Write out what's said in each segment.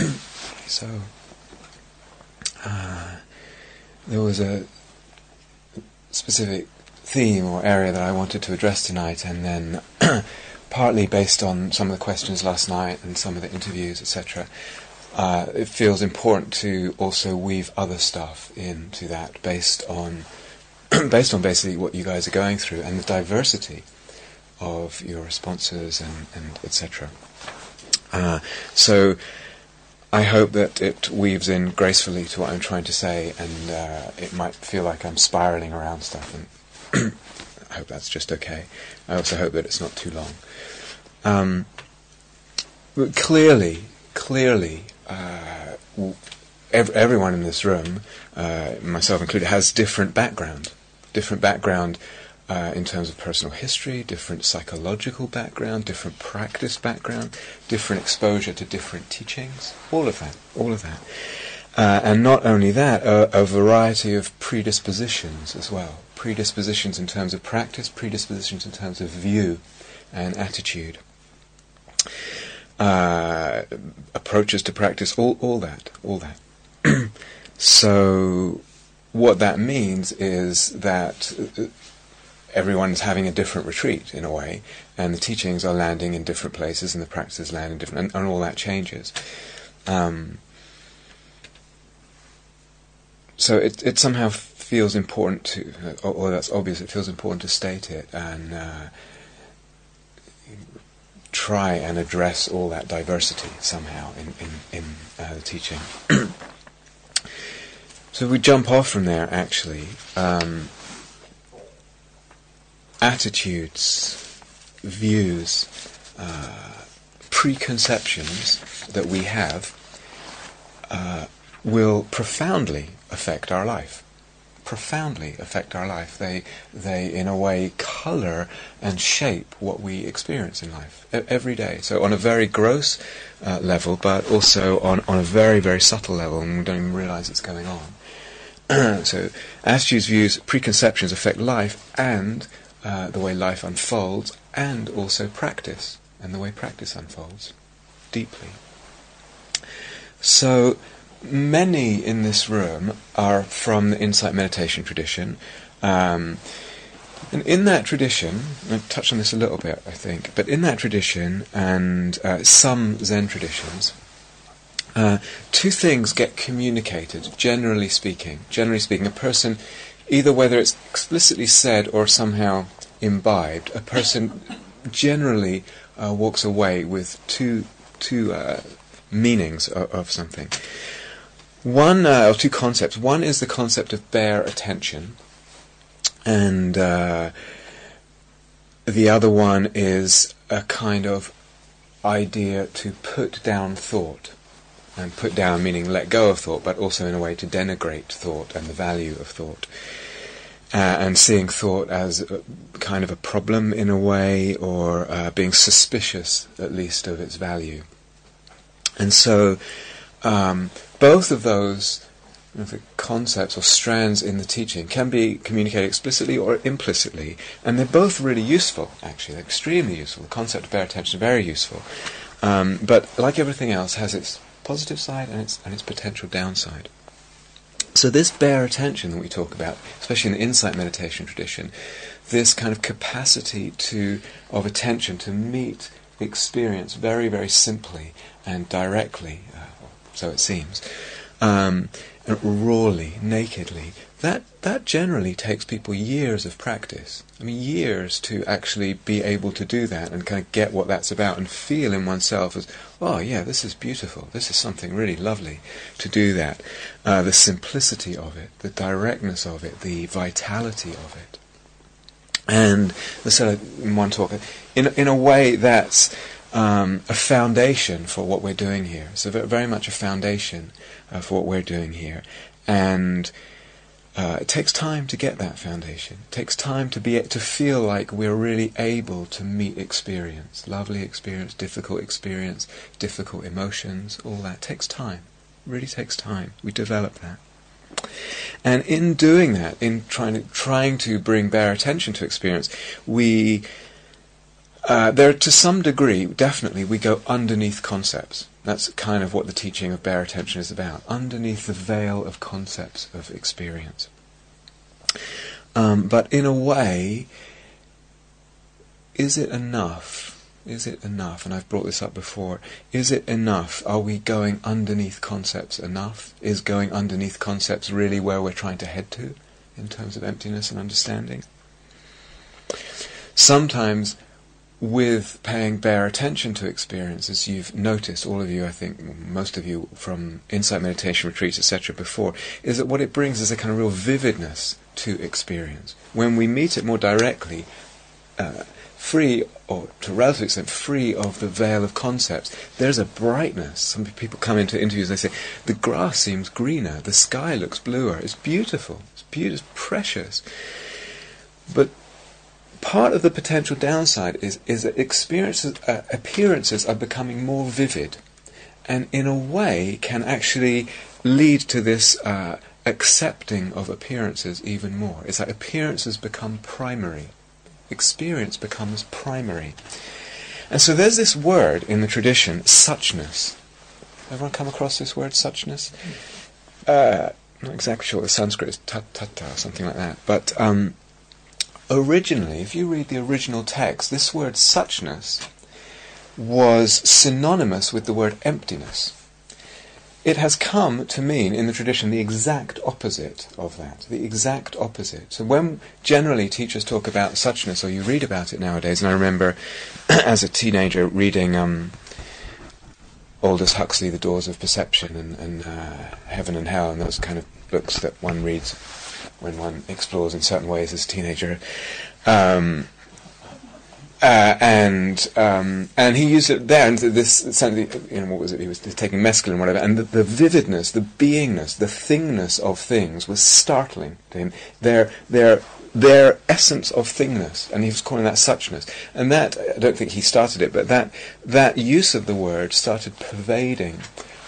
so, uh, there was a specific theme or area that I wanted to address tonight, and then partly based on some of the questions last night and some of the interviews, etc. Uh, it feels important to also weave other stuff into that based on based on basically what you guys are going through and the diversity of your responses and, and etc. Uh, so I hope that it weaves in gracefully to what I'm trying to say, and uh, it might feel like I'm spiraling around stuff, and I hope that's just okay. I also hope that it's not too long. Um, but clearly, clearly, uh, ev- everyone in this room, uh, myself included, has different background. Different background uh, in terms of personal history, different psychological background, different practice background, different exposure to different teachings, all of that, all of that. Uh, and not only that, a, a, variety of predispositions as well. Predispositions in terms of practice, predispositions in terms of view and attitude. Uh, approaches to practice, all, all that, all that. so, what that means is that everyone's having a different retreat in a way, and the teachings are landing in different places, and the practices land in different, and, and all that changes. Um, so it it somehow feels important to, or, or, that's obvious. It feels important to state it and uh, try and address all that diversity somehow in in, in uh, the teaching. so we jump off from there. Actually. Um, attitudes, views, uh, preconceptions that we have uh, will profoundly affect our life. Profoundly affect our life. They, they in a way, colour and shape what we experience in life every day. So on a very gross uh, level, but also on, on a very, very subtle level, and we don't even realise it's going on. so attitudes, views, preconceptions affect life and uh, the way life unfolds, and also practice, and the way practice unfolds deeply. So, many in this room are from the insight meditation tradition. Um, and in that tradition, I've touched on this a little bit, I think, but in that tradition and uh, some Zen traditions, uh, two things get communicated, generally speaking. Generally speaking, a person either whether it's explicitly said or somehow imbibed, a person generally uh, walks away with two two uh, meanings of, of, something. One uh, or two concepts. One is the concept of bare attention, and uh, the other one is a kind of idea to put down thought. And put down meaning let go of thought, but also in a way to denigrate thought and the value of thought uh, and seeing thought as a, kind of a problem in a way, or uh, being suspicious at least of its value. And so, um, both of those you know, concepts or strands in the teaching can be communicated explicitly or implicitly, and they're both really useful. Actually, they're extremely useful. The concept of bare attention is very useful, um, but like everything else, has its positive side and its and its potential downside. So this bare attention that we talk about, especially in the insight meditation tradition, this kind of capacity to of attention to meet experience very, very simply and directly, uh, so it seems, um, rawly, nakedly, that that generally takes people years of practice. I mean, years to actually be able to do that and kind of get what that's about and feel in oneself as, oh yeah, this is beautiful. This is something really lovely to do that. Uh, the simplicity of it, the directness of it, the vitality of it, and the sort of in one talk, in in a way that's um, a foundation for what we're doing here. So very much a foundation uh, for what we're doing here, and uh, it takes time to get that foundation. It takes time to be to feel like we're really able to meet experience, lovely experience, difficult experience, difficult emotions. All that takes time. It really takes time. We develop that. And in doing that, in trying to, trying to bring bare attention to experience, we uh, there, to some degree, definitely, we go underneath concepts. That's kind of what the teaching of bare attention is about. Underneath the veil of concepts of experience. Um, but in a way, is it enough? Is it enough? And I've brought this up before. Is it enough? Are we going underneath concepts enough? Is going underneath concepts really where we're trying to head to in terms of emptiness and understanding? Sometimes with paying bare attention to experiences, you've noticed, all of you, I think, most of you from insight meditation retreats, etc., before, is that what it brings is a kind of real vividness to experience. When we meet it more directly, uh, free, or to a relative extent, free of the veil of concepts, there's a brightness. Some people come into interviews and they say, the grass seems greener, the sky looks bluer, it's beautiful, it's beautiful, it's precious. But part of the potential downside is is that experiences uh, appearances are becoming more vivid, and in a way can actually lead to this uh, accepting of appearances even more. It's like appearances become primary, experience becomes primary, and so there's this word in the tradition, suchness. Everyone come across this word, suchness? Uh, not exactly sure the Sanskrit is, tattva or something like that, but. Um, originally, if you read the original text, this word suchness was synonymous with the word emptiness. It has come to mean, in the tradition, the exact opposite of that. The exact opposite. So when generally teachers talk about suchness, or you read about it nowadays, and I remember as a teenager reading um, Aldous Huxley, The Doors of Perception, and, and uh, Heaven and Hell, and those kind of books that one reads when one explores in certain ways as a teenager. Um, uh, and um, and he used it there, and this you know, what was it? He was taking mescaline, whatever, and the, the, vividness, the beingness, the thingness of things was startling to him. Their their their essence of thingness, and he was calling that suchness. And that I don't think he started it, but that that use of the word started pervading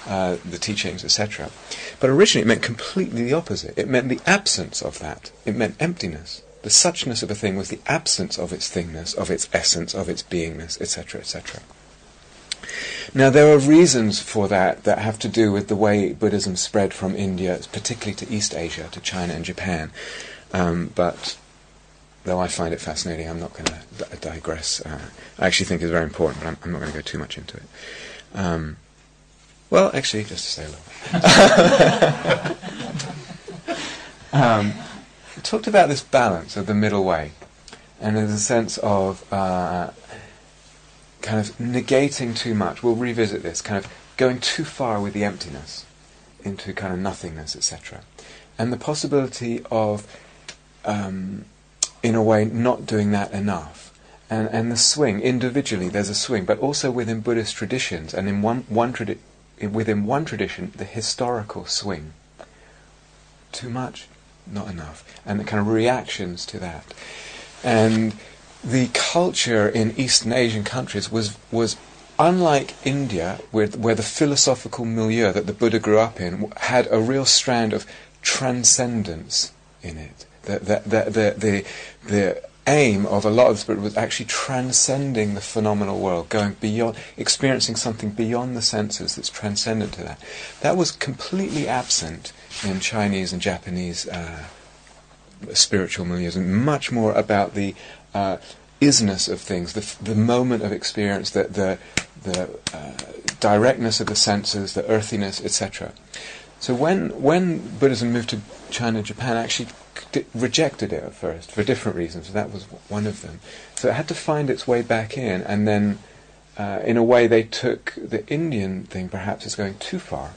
uh, the teachings, etc. But originally it meant completely the opposite. It meant the absence of that. It meant emptiness. The suchness of a thing was the absence of its thingness, of its essence, of its beingness, etc., etc. Now, there are reasons for that that have to do with the way Buddhism spread from India, particularly to East Asia, to China and Japan. Um, but though I find it fascinating, I'm not going to digress. Uh, I actually think it's very important, but I'm, I'm not going to go too much into it. Um, well, actually, just to say a little. um, talked about this balance of the middle way, and there's a sense of uh, kind of negating too much. We'll revisit this, kind of going too far with the emptiness into kind of nothingness, etc. And the possibility of, um, in a way, not doing that enough. And, and the swing, individually, there's a swing, but also within Buddhist traditions, and in one, one tradition within one tradition, the historical swing. Too much, not enough. And the kind of reactions to that. And the culture in Eastern Asian countries was, was unlike India, where, where the philosophical milieu that the Buddha grew up in had a real strand of transcendence in it. The, the, the, the, the, aim of a lot of the spirit was actually transcending the phenomenal world, going beyond, experiencing something beyond the senses that's transcendent to that. That was completely absent in Chinese and Japanese uh, spiritual milieus, and much more about the uh, isness of things, the, the moment of experience, the, the, the uh, directness of the senses, the earthiness, etc. So when when Buddhism moved to China, Japan actually rejected it at first for different reasons. That was one of them. So it had to find its way back in, and then, uh, in a way, they took the Indian thing perhaps as going too far,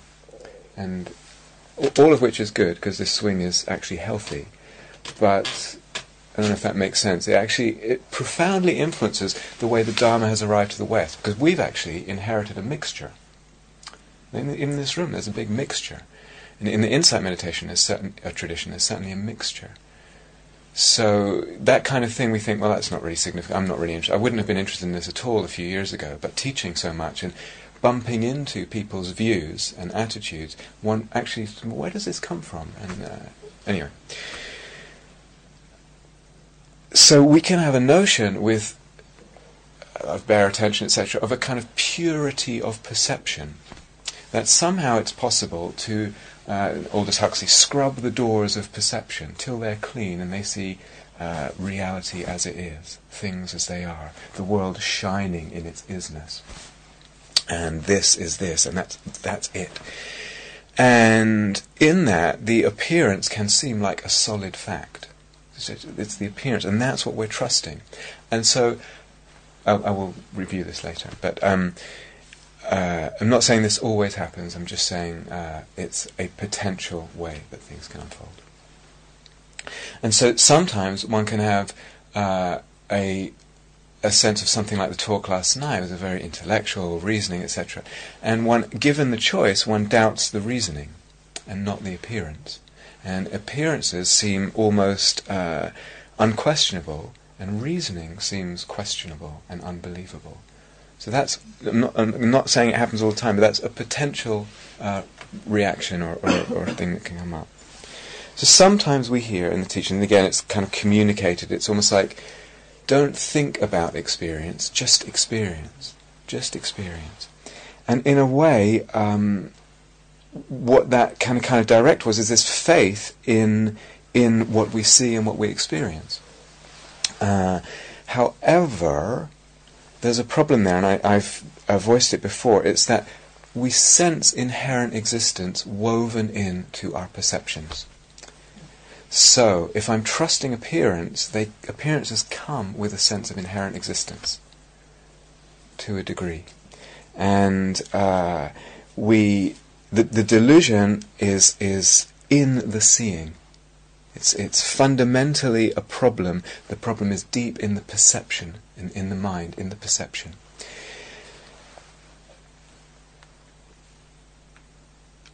and all of which is good because this swing is actually healthy, but. I don't know if that makes sense. It actually it profoundly influences the way the Dharma has arrived to the West because we've actually inherited a mixture. In, in this room, there's a big mixture. And in the insight meditation, there's certain a tradition. There's certainly a mixture. So that kind of thing, we think, well, that's not really significant. I'm not really interested. I wouldn't have been interested in this at all a few years ago. But teaching so much and bumping into people's views and attitudes, one actually, where does this come from? And uh, anyway, so we can have a notion with of bare attention, etc., of a kind of purity of perception. That somehow it's possible to, uh, Aldous Huxley, scrub the doors of perception till they're clean and they see uh, reality as it is, things as they are, the world shining in its isness. And this is this, and that's, that's it. And in that, the appearance can seem like a solid fact. It's the appearance, and that's what we're trusting. And so, I, I will review this later, but um, uh, I'm not saying this always happens, I'm just saying uh, it's a potential way that things can unfold. And so sometimes one can have uh, a a sense of something like the talk last night was a very intellectual reasoning, etc. And one, given the choice, one doubts the reasoning and not the appearance. And appearances seem almost uh, unquestionable, and reasoning seems questionable and unbelievable. So that's I'm not, I'm not saying it happens all the time, but that's a potential uh, reaction or, or, or thing that can come up. So sometimes we hear in the teaching, and again, it's kind of communicated. It's almost like don't think about experience, just experience. Just experience. And in a way, um, what that kind of kind of direct was is this faith in in what we see and what we experience. Uh, however, there's a problem there, and I, I've, I've voiced it before. It's that we sense inherent existence woven into our perceptions. So, if I'm trusting appearance, they, appearances come with a sense of inherent existence to a degree. And uh, we, the, the delusion is, is in the seeing. It's, it's fundamentally a problem. The problem is deep in the perception, in, in the mind, in the perception.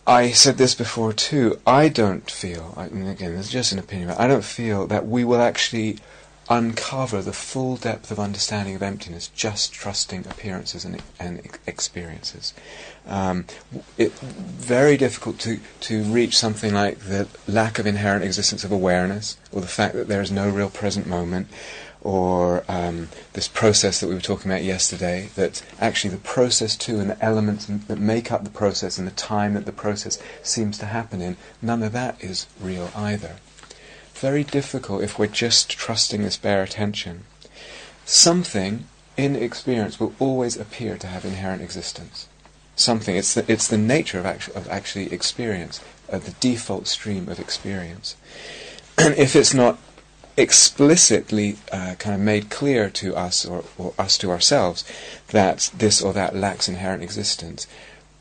I said this before too. I don't feel, I mean, again, this is just an opinion, I don't feel that we will actually uncover the full depth of understanding of emptiness just trusting appearances and, and experiences. Um, it's very difficult to, to reach something like the lack of inherent existence of awareness, or the fact that there is no real present moment, or um, this process that we were talking about yesterday, that actually the process too and the elements that make up the process and the time that the process seems to happen in, none of that is real either. Very difficult if we're just trusting this bare attention. Something in experience will always appear to have inherent existence. Something, it's the, it's the nature of, actu- of actually experience, uh, the default stream of experience. And if it's not explicitly uh, kind of made clear to us or, or us to ourselves that this or that lacks inherent existence,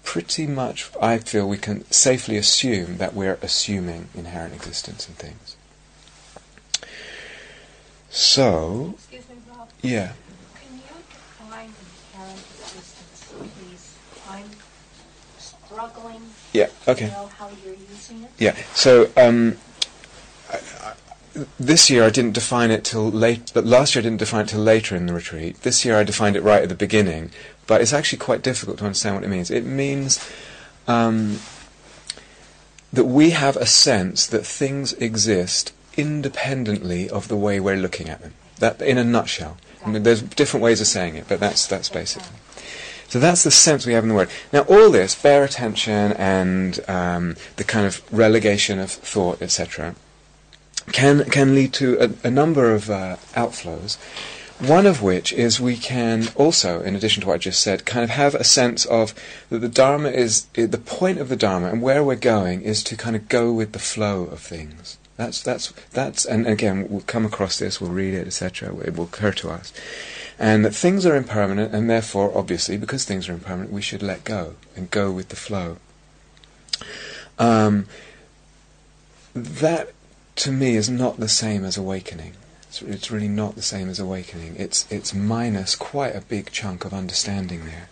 pretty much I feel we can safely assume that we're assuming inherent existence in things. So, Excuse me, Rob. yeah. Can you define inherent existence, please? I'm struggling Yeah, to okay. know how you're using it. Yeah. So um, I, I, this year I didn't define it till late, but last year I didn't define it till later in the retreat. This year I defined it right at the beginning, but it's actually quite difficult to understand what it means. It means um, that we have a sense that things exist independently of the way we're looking at them. That, in a nutshell. I mean, there's different ways of saying it, but that's that's basically. So that's the sense we have in the word. Now, all this, bare attention and um, the kind of relegation of thought, etc., can can lead to a, a number of uh, outflows. One of which is we can also, in addition to what I just said, kind of have a sense of that the Dharma is the point of the Dharma and where we're going is to kind of go with the flow of things. That's that's that's and again we'll come across this, we'll read it, etc. It will occur to us, and that things are impermanent, and therefore, obviously, because things are impermanent, we should let go and go with the flow. Um, that to me is not the same as awakening. It's, it's really not the same as awakening. It's it's minus quite a big chunk of understanding there.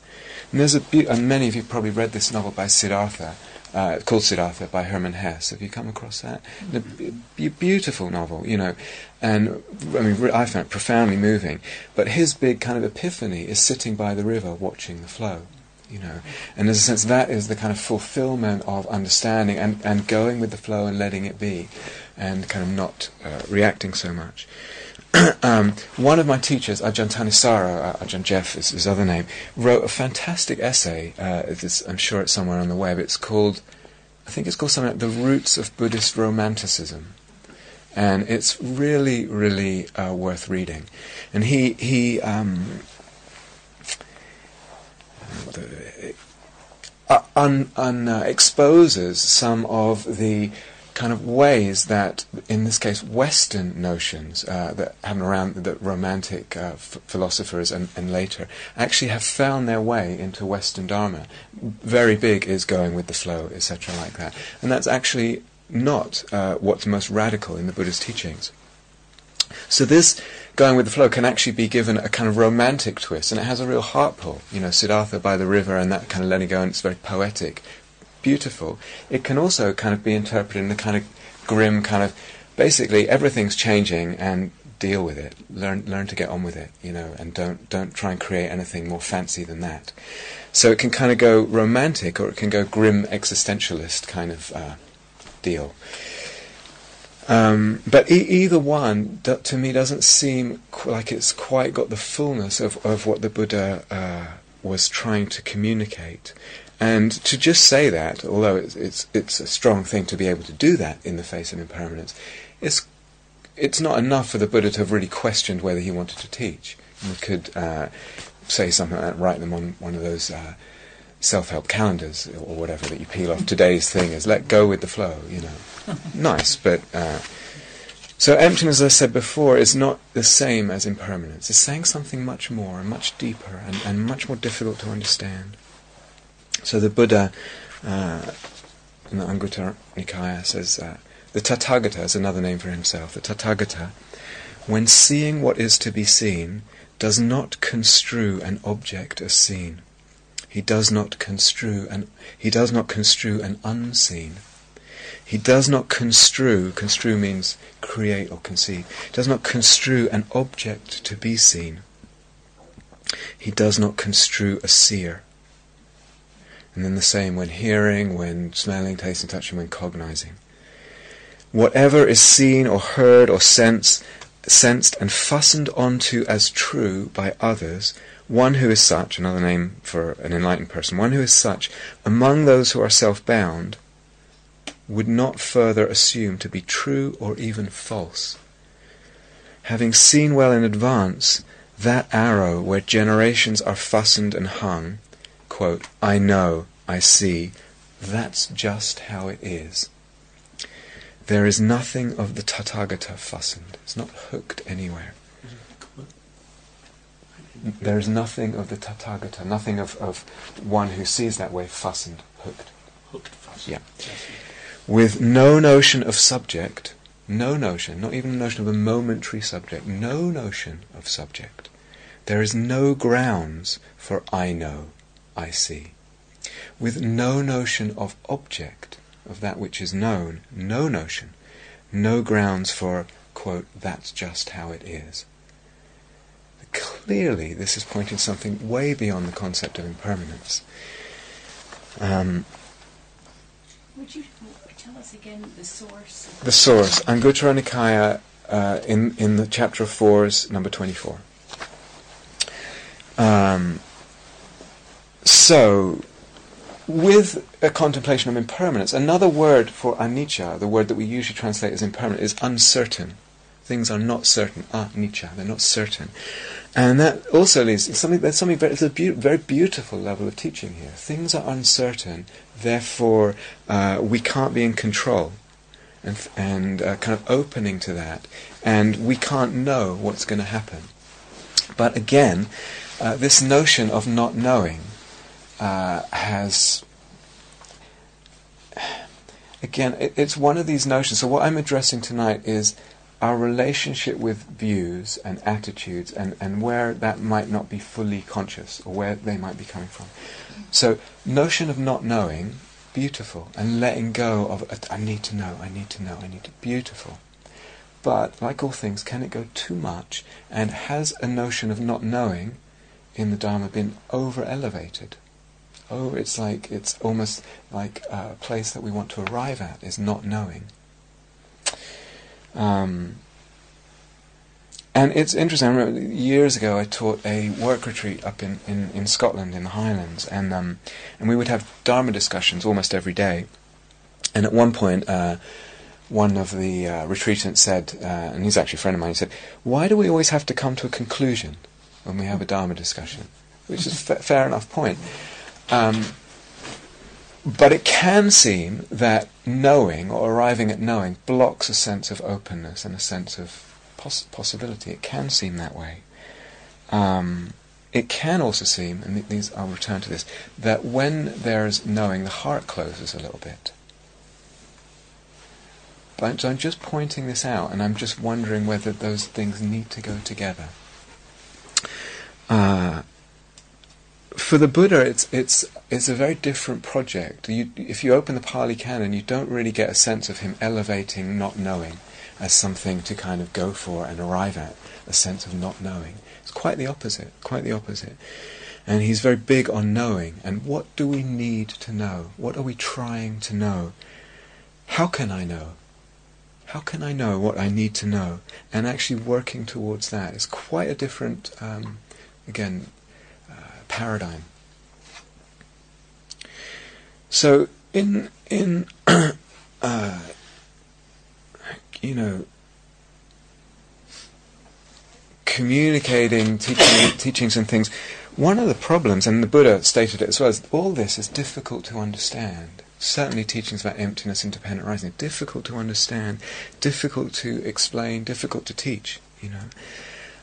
And there's a be- and many of you probably read this novel by Siddhartha, uh, called Siddhartha by Hermann Hesse. Have you come across that? A b- beautiful novel, you know, and I mean I found it profoundly moving. But his big kind of epiphany is sitting by the river watching the flow. You know, and in a sense that is the kind of fulfillment of understanding and, and going with the flow and letting it be, and kind of not uh, reacting so much. um, one of my teachers, Ajahn Thanissaro, uh, Ajahn Geoff is his other name, wrote a fantastic essay. Uh, I'm sure it's somewhere on the web. It's called, I think it's called something like The Roots of Buddhist Romanticism. And it's really, really uh, worth reading. And he, he um, uh, un, un, uh, exposes some of the kind of ways that, in this case, Western notions uh, that happen around that romantic uh, f- philosophers and, and, later actually have found their way into Western Dharma. Very big is going with the flow, etc., like that, and that's actually not uh, what's most radical in the Buddha's teachings. So this going with the flow can actually be given a kind of romantic twist, and it has a real heart pull. You know, Siddhartha by the river and that kind of letting go, and it's very poetic beautiful, it can also kind of be interpreted in a kind of grim kind of basically everything's changing and deal with it. Learn learn to get on with it, you know, and don't don't try and create anything more fancy than that. So it can kind of go romantic or it can go grim existentialist kind of uh, deal. Um, but e- either one, to me, doesn't seem qu- like it's quite got the fullness of, of what the Buddha uh, was trying to communicate. And to just say that, although it's, it's, it's a strong thing to be able to do that in the face of impermanence, it's, it's not enough for the Buddha to have really questioned whether he wanted to teach. We could uh, say something like that, write them on one of those uh, self-help calendars or whatever that you peel off. Today's thing is let go with the flow, you know. nice, but... Uh, so emptiness, as I said before, is not the same as impermanence. It's saying something much more and much deeper and, and much more difficult to understand. So the Buddha uh, in the Anguttara Nikaya says uh, the Tathagata is another name for himself. The Tathagata, when seeing what is to be seen, does not construe an object as seen. He does not construe an he does not construe an unseen. He does not construe construe means create or conceive. Does not construe an object to be seen. He does not construe a seer. And then the same when hearing, when smelling, tasting, touching, when cognizing. Whatever is seen or heard or sense, sensed and fastened onto as true by others, one who is such, another name for an enlightened person, one who is such, among those who are self-bound, would not further assume to be true or even false. Having seen well in advance that arrow where generations are fastened and hung, quote, I know, I see, that's just how it is. There is nothing of the Tathagata fastened. It's not hooked anywhere. There is nothing of the Tathagata, nothing of, of one who sees that way fastened, hooked. Hooked, fastened. Yeah. With no notion of subject, no notion, not even a notion of a momentary subject, no notion of subject. There is no grounds for I know. I see. With no notion of object, of that which is known, no notion, no grounds for, quote, that's just how it is. Clearly, this is pointing something way beyond the concept of impermanence. Um, Would you tell us again the source? The source, Anguttara Nikaya, uh, in, in the chapter of fours, number 24. Um, so, with a contemplation of impermanence, another word for anicca, the word that we usually translate as impermanent, is uncertain. Things are not certain. Anicca, they're not certain. And that also leads something. There's something very, a be- very beautiful level of teaching here. Things are uncertain, therefore uh, we can't be in control, and and uh, kind of opening to that, and we can't know what's going to happen. But again, uh, this notion of not knowing uh, has again it, it's one of these notions. So what i'm addressing tonight is our relationship with views and attitudes and, and where that might not be fully conscious or where they might be coming from. So notion of not knowing beautiful. And letting go of i need to know i need to know i need to beautiful. But like all things can it go too much? And has a notion of not knowing in the dharma been over elevated oh, it's like it's almost like a place that we want to arrive at is not knowing. Um, and it's interesting. I remember years ago I taught a work retreat up in, in, in Scotland in the Highlands, and um, and we would have Dharma discussions almost every day. And at one point, uh, one of the uh, retreatants said, uh, and he's actually a friend of mine, he said, "Why do we always have to come to a conclusion when we have a Dharma discussion?" Which is a fa- fair enough point. Um, but it can seem that knowing or arriving at knowing blocks a sense of openness and a sense of poss- possibility. It can seem that way. Um, it can also seem, and these I'll return to this, that when there's knowing, the heart closes a little bit. But so I'm just pointing this out, and I'm just wondering whether those things need to go together. Uh, for the Buddha, it's it's it's a very different project. You, if you open the Pali Canon, you don't really get a sense of him elevating not knowing as something to kind of go for and arrive at, a sense of not knowing. It's quite the opposite, quite the opposite. And he's very big on knowing. And what do we need to know? What are we trying to know? How can I know? How can I know what I need to know? And actually working towards that is quite a different, um, again, paradigm. So in in uh, you know, communicating, teaching, teachings and things, one of the problems, and the Buddha stated it as well, is all this is difficult to understand. Certainly teachings about emptiness, independent rising, difficult to understand, difficult to explain, difficult to teach, you know.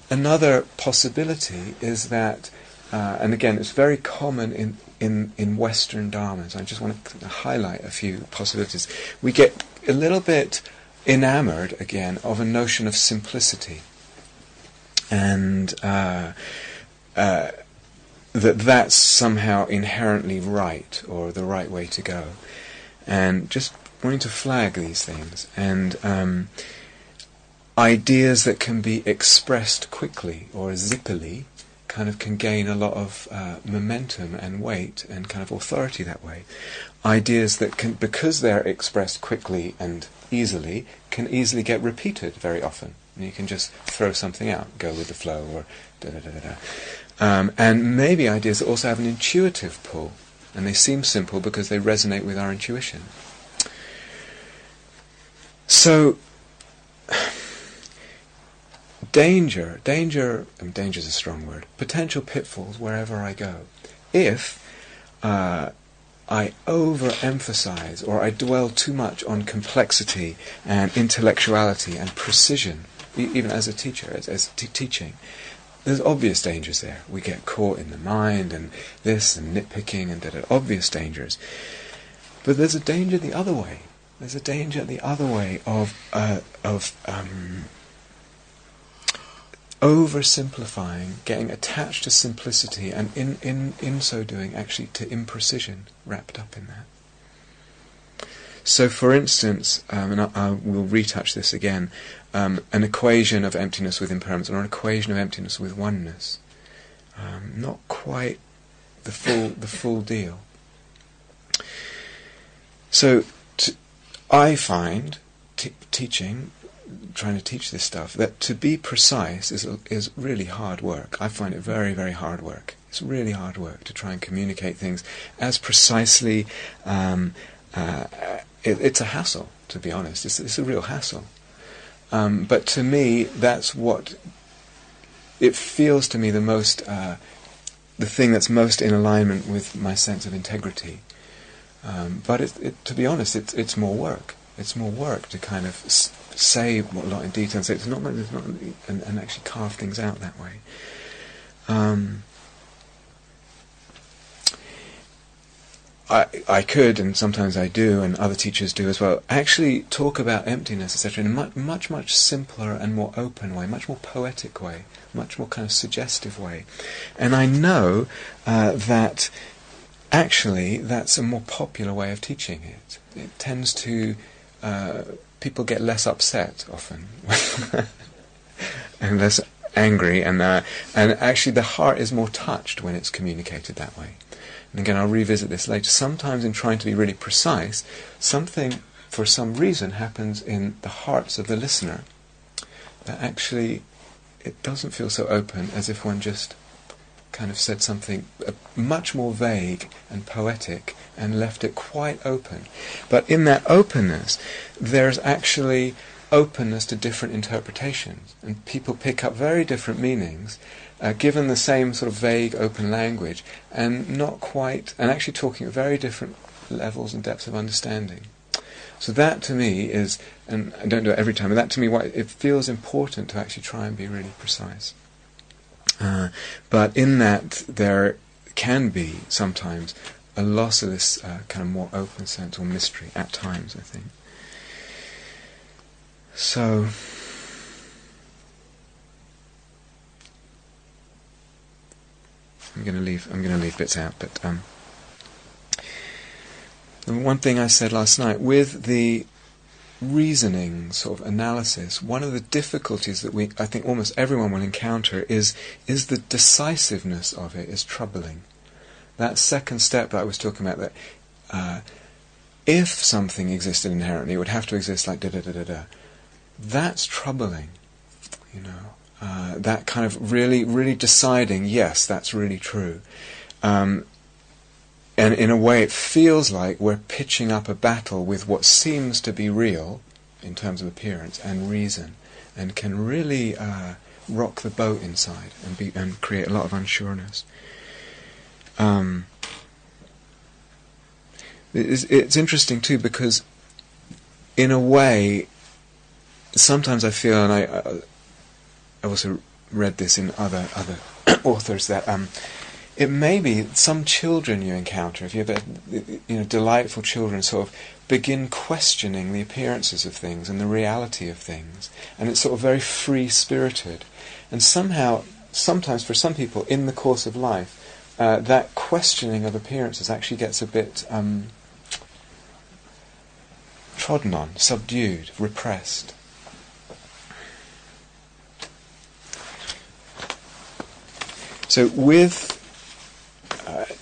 Another possibility is that, uh, and again, it's very common in, in, in Western dharmas. I just want to highlight a few possibilities. We get a little bit enamored again of a notion of simplicity, and uh, uh, that that's somehow inherently right or the right way to go, and just wanting to flag these things and. Um, ideas that can be expressed quickly or zippily kind of can gain a lot of uh, momentum and weight and kind of authority that way. Ideas that can, because they're expressed quickly and easily can easily get repeated very often. And you can just throw something out, go with the flow, or da da da da da. Um, and maybe ideas that also have an intuitive pull, and they seem simple because they resonate with our intuition. So, danger, danger, mean, danger is a strong word, potential pitfalls wherever I go. If uh, I overemphasize or I dwell too much on complexity and intellectuality and precision, e- even as a teacher, as, as t- teaching. There's obvious dangers there. We get caught in the mind and this and nitpicking and da obvious dangers. But there's a danger the other way. There's a danger the other way of uh, of um, oversimplifying, getting attached to simplicity, and in, in, in so doing, actually to imprecision wrapped up in that. So, for instance, um, and I, I, will retouch this again, um, an equation of emptiness with impermanence, or an equation of emptiness with oneness. Um, not quite the full the full deal. So, t- I find t- teaching trying to teach this stuff that to be precise is is really hard work. I find it very very hard work. It's really hard work to try and communicate things as precisely. Um, uh, it, it's a hassle, to be honest. It's, it's a real hassle. Um, but to me, that's what it feels to me the most, uh, the thing that's most in alignment with my sense of integrity. Um, but it, it, to be honest, it's it's more work. It's more work to kind of say a lot in detail say it's not, it's not and, and actually carve things out that way. Um, I, I could, and sometimes I do, and other teachers do as well, actually talk about emptiness, etc., in a much, much, much simpler and more open way, much more poetic way, much more kind of suggestive way. And I know uh, that actually that's a more popular way of teaching it. It tends to uh, people get less upset often and less angry, and uh, and actually the heart is more touched when it's communicated that way. And again, I'll revisit this later. Sometimes, in trying to be really precise, something for some reason happens in the hearts of the listener that actually it doesn't feel so open as if one just kind of said something uh, much more vague and poetic and left it quite open. But in that openness, there's actually openness to different interpretations, and people pick up very different meanings. Uh, given the same sort of vague, open language, and not quite, and actually talking at very different levels and depths of understanding. So that to me is, and I don't do it every time, but that to me, why it feels important to actually try and be really precise. Uh, but in that, there can be sometimes a loss of this uh, kind of more open sense or mystery at times, I think. So, I'm going to leave. I'm going to leave bits out, but um, one thing I said last night with the reasoning sort of analysis, one of the difficulties that we, I think, almost everyone will encounter is is the decisiveness of it is troubling. That second step that I was talking about, that uh, if something existed inherently, it would have to exist like da da da da da. That's troubling, you know. Uh, that kind of really, really deciding, yes, that's really true. Um, and in a way, it feels like we're pitching up a battle with what seems to be real in terms of appearance and reason, and can really uh, rock the boat inside and be and create a lot of unsureness. Um, it's, it's interesting too because, in a way, sometimes I feel, and I, I, I also read this in other other authors that. Um, it may be some children you encounter, if you have you know, delightful children, sort of begin questioning the appearances of things and the reality of things, and it's sort of very free spirited. And somehow, sometimes for some people in the course of life, uh, that questioning of appearances actually gets a bit um, trodden on, subdued, repressed. So, with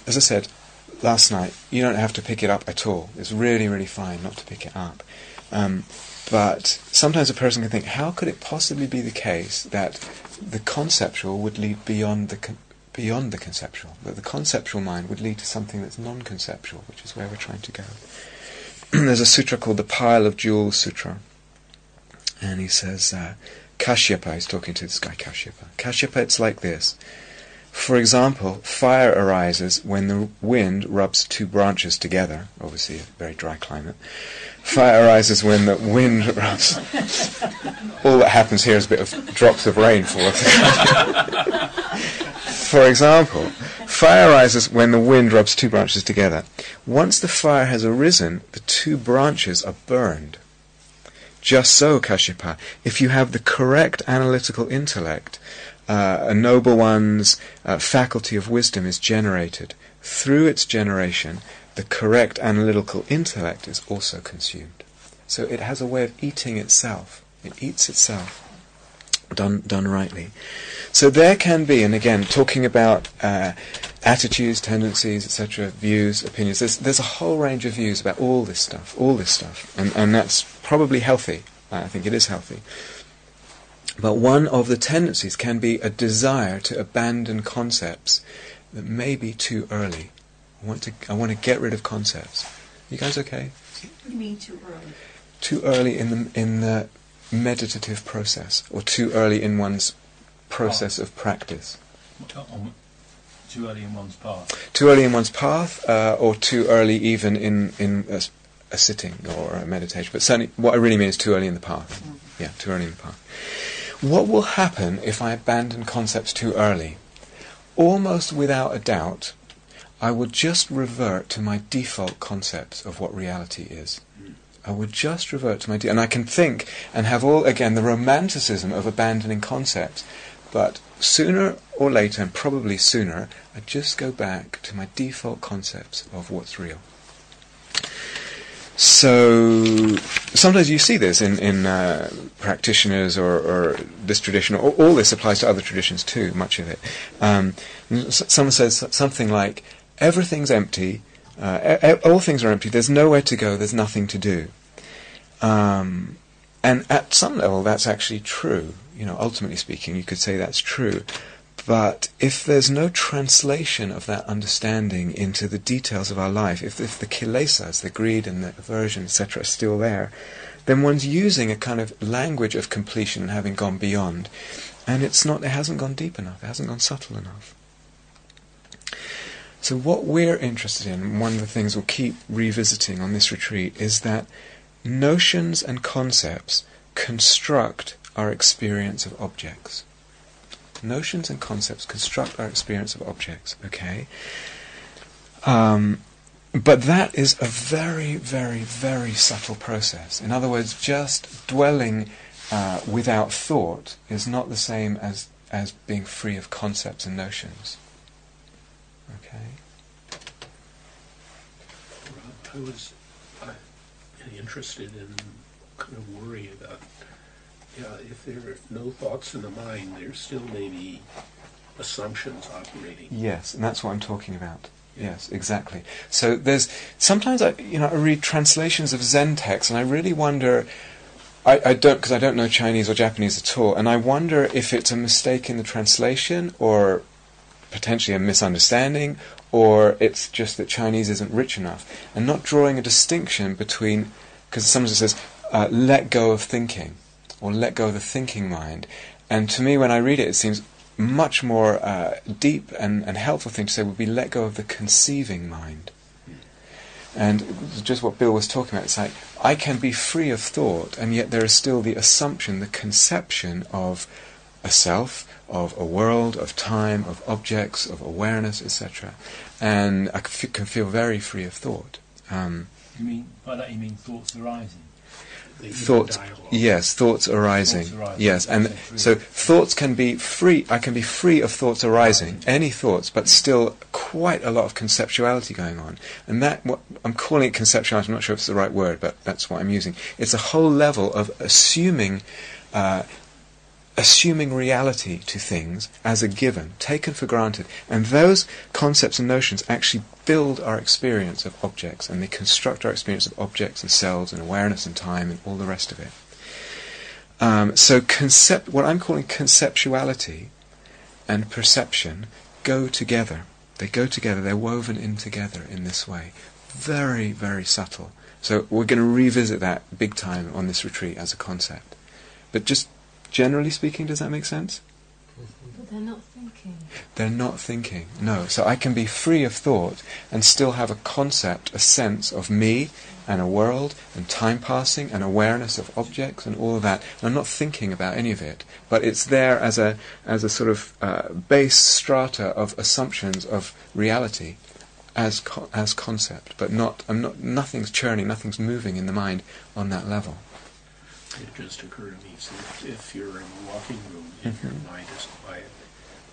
as I said last night, you don't have to pick it up at all. It's really, really fine not to pick it up. Um, but sometimes a person can think, how could it possibly be the case that the conceptual would lead beyond the con- beyond the conceptual? That the conceptual mind would lead to something that's non-conceptual, which is where we're trying to go. There's a sutra called the Pile of Jewels Sutra, and he says, uh, Kashyapa is talking to this guy Kashyapa. Kashyapa, it's like this. For example, fire arises when the wind rubs two branches together, obviously a very dry climate. Fire arises when the wind rubs. All that happens here is a bit of drops of rain falling. For example, fire arises when the wind rubs two branches together. Once the fire has arisen, the two branches are burned. Just so, Kashyapa, if you have the correct analytical intellect, uh, a noble one's uh, faculty of wisdom is generated. Through its generation, the correct analytical intellect is also consumed. So it has a way of eating itself. It eats itself, done done rightly. So there can be, and again, talking about uh, attitudes, tendencies, etc., views, opinions. There's there's a whole range of views about all this stuff, all this stuff, and and that's probably healthy. I think it is healthy. But one of the tendencies can be a desire to abandon concepts that may be too early. I want to, I want to get rid of concepts. You guys okay? What you mean too early? Too early in the in the meditative process, or too early in one's process of practice. Too early in one's path. Too early in one's path, uh, or too early even in in a, a, sitting or a meditation. But certainly, what I really mean is too early in the path. Mm. Yeah, too early in the path. What will happen if I abandon concepts too early? Almost without a doubt, I would just revert to my default concepts of what reality is. I would just revert to my de- and I can think and have all again the romanticism of abandoning concepts, but sooner or later, and probably sooner, I just go back to my default concepts of what's real. So sometimes you see this in, in uh, practitioners or, or, this tradition, or all this applies to other traditions too, much of it. Um, someone says something like, everything's empty, uh, all things are empty, there's nowhere to go, there's nothing to do. Um, and at some level that's actually true. you know, ultimately speaking, you could say that's true. But if there's no translation of that understanding into the details of our life, if, if the kilesas, the greed and the aversion, etc., are still there, then one's using a kind of language of completion and having gone beyond. And it's not, it hasn't gone deep enough, it hasn't gone subtle enough. So, what we're interested in, one of the things we'll keep revisiting on this retreat, is that notions and concepts construct our experience of objects. Notions and concepts construct our experience of objects, okay? Um, but that is a very, very, very subtle process. In other words, just dwelling uh, without thought is not the same as, as being free of concepts and notions. Okay? I was uh, interested in kind of worry about, yeah, if there are no thoughts in the mind, there still may be assumptions operating. Yes, and that's what I'm talking about. Yes, exactly. So there's sometimes I, you know, I read translations of Zen texts, and I really wonder. I, I don't because I don't know Chinese or Japanese at all, and I wonder if it's a mistake in the translation or potentially a misunderstanding, or it's just that Chinese isn't rich enough, and not drawing a distinction between because sometimes it says uh, let go of thinking or let go of the thinking mind, and to me when I read it, it seems much more uh, deep and, and helpful thing to say would be let go of the conceiving mind. And just what Bill was talking about, it's like I can be free of thought, and yet there is still the assumption, the conception of a self, of a world, of time, of objects, of awareness, etc. And I can feel very free of thought. Um, You mean by that you mean thoughts arising? Thoughts yes thoughts arising Thoughts arising. yes and so thoughts can be free i can be free of thoughts arising any thoughts but still quite a lot of conceptuality going on. And that what i'm calling it conceptuality i'm not sure if it's the right word but that's what i'm using. It's a whole level of assuming uh, assuming reality to things as a given, taken for granted. And those concepts and notions actually build our experience of objects, and they construct our experience of objects and selves and awareness and time and all the rest of it. Um, so, concept, what I'm calling conceptuality and perception go together. They go together, they're woven in together in this way. Very, very subtle. So, we're going to revisit that big time on this retreat as a concept. But just generally speaking, does that make sense? But they're not thinking. They're not thinking. No. So I can be free of thought and still have a concept, a sense of me and a world and time passing and awareness of objects and all of that. And I'm not thinking about any of it, but it's there as a as a sort of uh, base strata of assumptions of reality as co- as concept, but not I'm not nothing's churning, nothing's moving in the mind on that level. It just occurred to me, so if, if you're in a walking room and your mind is quiet,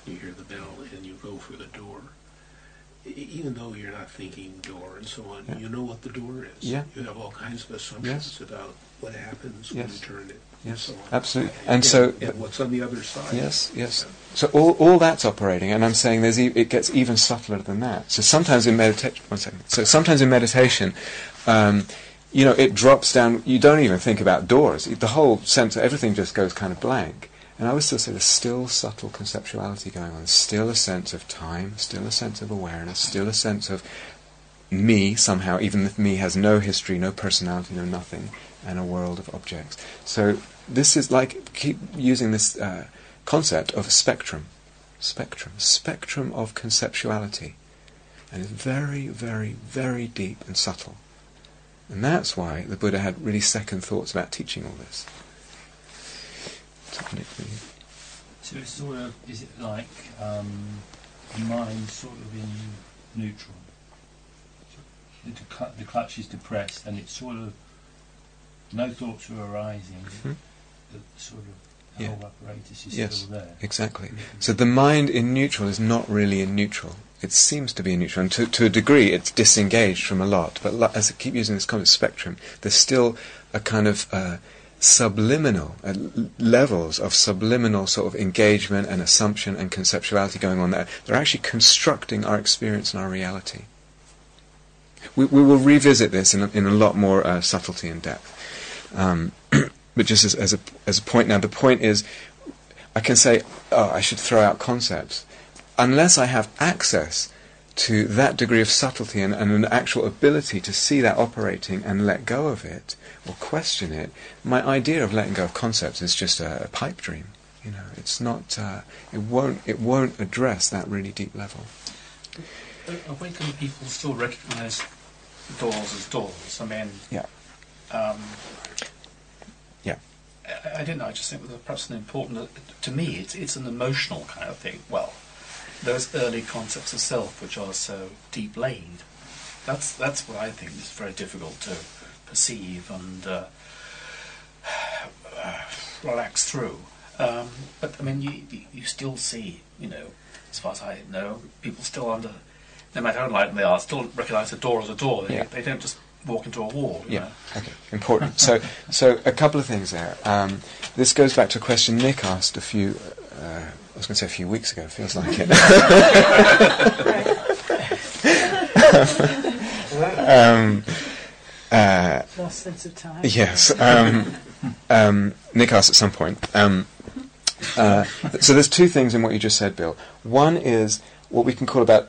you hear the bell and you go for the door, e- even though you're not thinking door and so on, Yeah. you know what the door is. Yeah. You have all kinds of assumptions about what happens when Yes. you turn it and Yes, so on. absolutely. And so- and what's on the other side. Yes, yes. So all, all that's operating, and I'm saying there's e- it gets even subtler than that. So sometimes in meditation, one second. So sometimes in meditation, um, you know, it drops down. You don't even think about doors. The whole sense, everything just goes kind of blank. And I would still say there's still subtle conceptuality going on. Still a sense of time, still a sense of awareness, still a sense of me somehow, even if me has no history, no personality, no nothing, and a world of objects. So this is like keep using this uh, concept of a spectrum, spectrum, spectrum of conceptuality, and it's very, very, very deep and subtle. And that's why the Buddha had really second thoughts about teaching all this. So, it's sort of, is it like um, the mind sort of in neutral? The, cl- the clutch is depressed and it's sort of, no thoughts are arising. Mhm. The sort of, the Yeah. whole apparatus is Yes. still there. Exactly. So the mind in neutral is not really in neutral. It seems to be neutral, and to, to a degree, it's disengaged from a lot. But lo- as I keep using this kind of spectrum, there's still a kind of uh, subliminal uh, levels of subliminal sort of engagement and assumption and conceptuality going on there. They're actually constructing our experience and our reality. We, we will revisit this in a, in a lot more uh, subtlety and depth. Um, but just as, as, a, as a point now, the point is I can say, oh, I should throw out concepts. Unless I have access to that degree of subtlety and, and an actual ability to see that operating and let go of it or question it, my idea of letting go of concepts is just a, a pipe dream. You know, it's not. Uh, it won't. It won't address that really deep level. Awakened people still recognise doors as doors. I mean, Yeah. Um, Yeah. I, I don't know. I just think that perhaps an important. To me, it's it's an emotional kind of thing. Well, those early concepts of self, which are so deep laid, that's that's what I think is very difficult to perceive and uh, relax through. Um, but I mean, you you- still see, you know, as far as I know, people still under, no matter how enlightened they are, still recognise a door as a door. They, Yeah. they don't just walk into a wall. You Yeah. know? Okay. Important. So, so a couple of things there. Um, this goes back to a question Nick asked a few. Uh, I was going to say a few weeks ago. Feels like it. um, uh, Lost sense of time. Yes. Um, um, Nick asked at some point. Um, uh, so there's two things in what you just said, Bill. One is what we can call about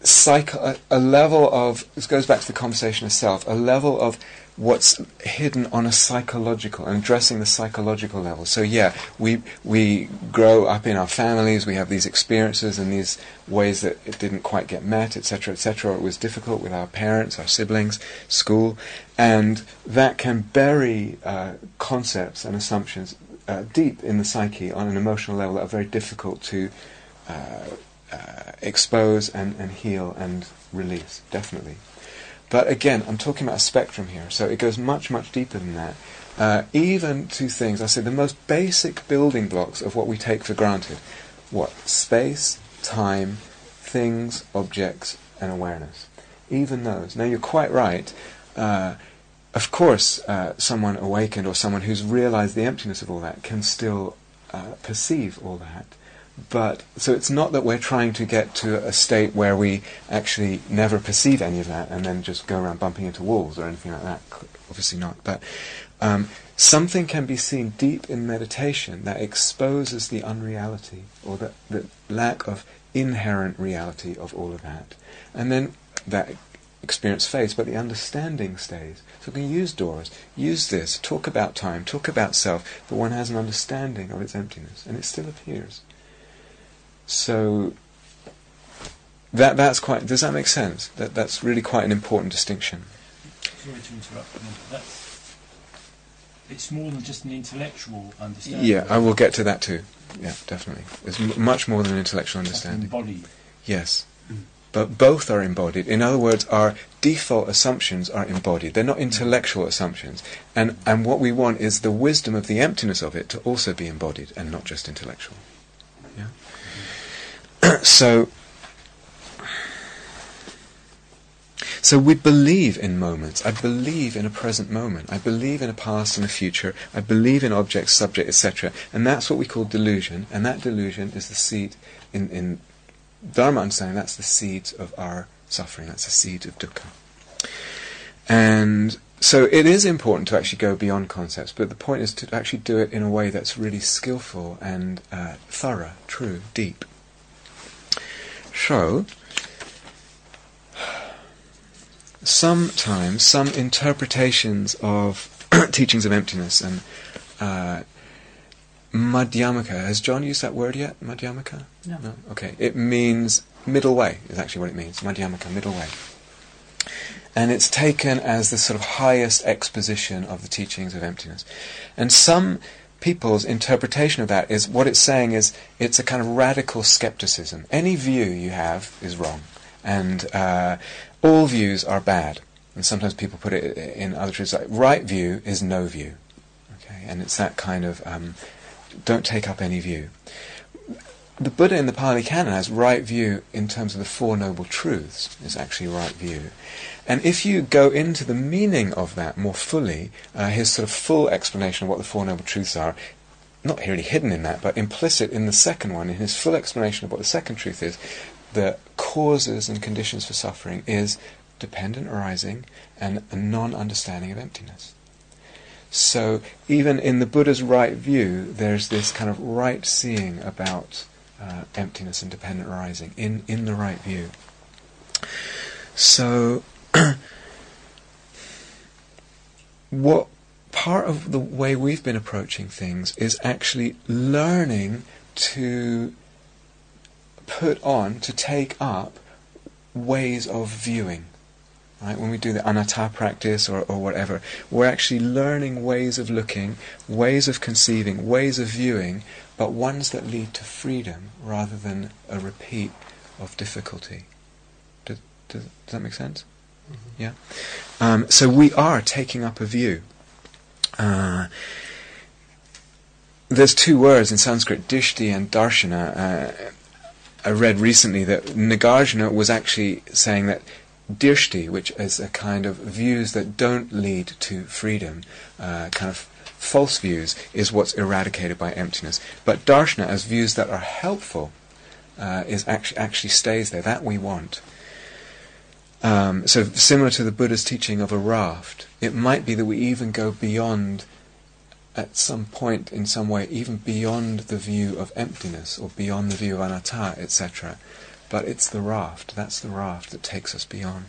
psycho- a, a level of. This goes back to the conversation itself. A level of what's hidden on a psychological and addressing the psychological level. So yeah, we we grow up in our families. We have these experiences and these ways that it didn't quite get met, etc., etc. It was difficult with our parents, our siblings, school, and that can bury uh, concepts and assumptions uh, deep in the psyche on an emotional level that are very difficult to uh, uh, expose and, and heal and release. Definitely. But again, I'm talking about a spectrum here, so it goes much, much deeper than that. Uh, even to things, I say, the most basic building blocks of what we take for granted. What? Space, time, things, objects, and awareness. Even those. Now, you're quite right. Uh, of course, uh, someone awakened or someone who's realized the emptiness of all that can still uh, perceive all that. But so it's not that we're trying to get to a state where we actually never perceive any of that and then just go around bumping into walls or anything like that. Obviously not. But um, something can be seen deep in meditation that exposes the unreality or the, the lack of inherent reality of all of that, and then that experience fades, but the understanding stays. So we can use doors, use this, talk about time, talk about self, but one has an understanding of its emptiness, and it still appears. So that that's quite. Does that make sense? That that's really quite an important distinction. Sorry to interrupt, that's it's more than just an intellectual understanding. Yeah, I will get to that too. Yeah, definitely. It's m- much more than an intellectual understanding. embodied. Yes. Mm. But both are embodied. In other words, our default assumptions are embodied. They're not intellectual assumptions. And, and what we want is the wisdom of the emptiness of it to also be embodied and not just intellectual. Yeah? So, so we believe in moments. I believe in a present moment. I believe in a past and a future. I believe in objects, subject, etc. And that's what we call delusion. And that delusion is the seed in, in Dharma understanding, that's the seed of our suffering, that's the seed of dukkha. And so it is important to actually go beyond concepts, but the point is to actually do it in a way that's really skillful and uh, thorough, true, deep. So, sometimes some interpretations of teachings of emptiness and uh, Madhyamaka. Has John used that word yet? Madhyamaka? No. No. Okay. It means middle way. Is actually what it means. Madhyamaka, middle way. And it's taken as the sort of highest exposition of the teachings of emptiness. And some people's interpretation of that is what it's saying is it's a kind of radical skepticism. Any view you have is wrong, and uh, all views are bad. And sometimes people put it in other truths like right view is no view. Okay, and it's that kind of um, don't take up any view. The Buddha in the Pali Canon has right view in terms of the Four Noble Truths, is actually right view. And if you go into the meaning of that more fully, uh, his sort of full explanation of what the Four Noble Truths are, not really hidden in that, but implicit in the second one, in his full explanation of what the second truth is, the causes and conditions for suffering is dependent arising and a non-understanding of emptiness. So even in the Buddha's right view, there's this kind of right seeing about uh, emptiness and dependent arising in, in the right view. So what part of the way we've been approaching things is actually learning to put on, to take up ways of viewing. Right? When we do the anatta practice or, or whatever, we're actually learning ways of looking, ways of conceiving, ways of viewing, but ones that lead to freedom rather than a repeat of difficulty. Does, does, does that make sense? Yeah. Um, so we are taking up a view. Uh, there's two words in Sanskrit, drishti and darshana. Uh, I read recently that Nagarjuna was actually saying that drishti, which is a kind of views that don't lead to freedom, uh, kind of false views, is what's eradicated by emptiness. But darshana, as views that are helpful, uh, is actually actually stays there. That we want. Um, so similar to the Buddha's teaching of a raft, it might be that we even go beyond at some point in some way even beyond the view of emptiness or beyond the view of anatta, etc. But it's the raft, that's the raft that takes us beyond.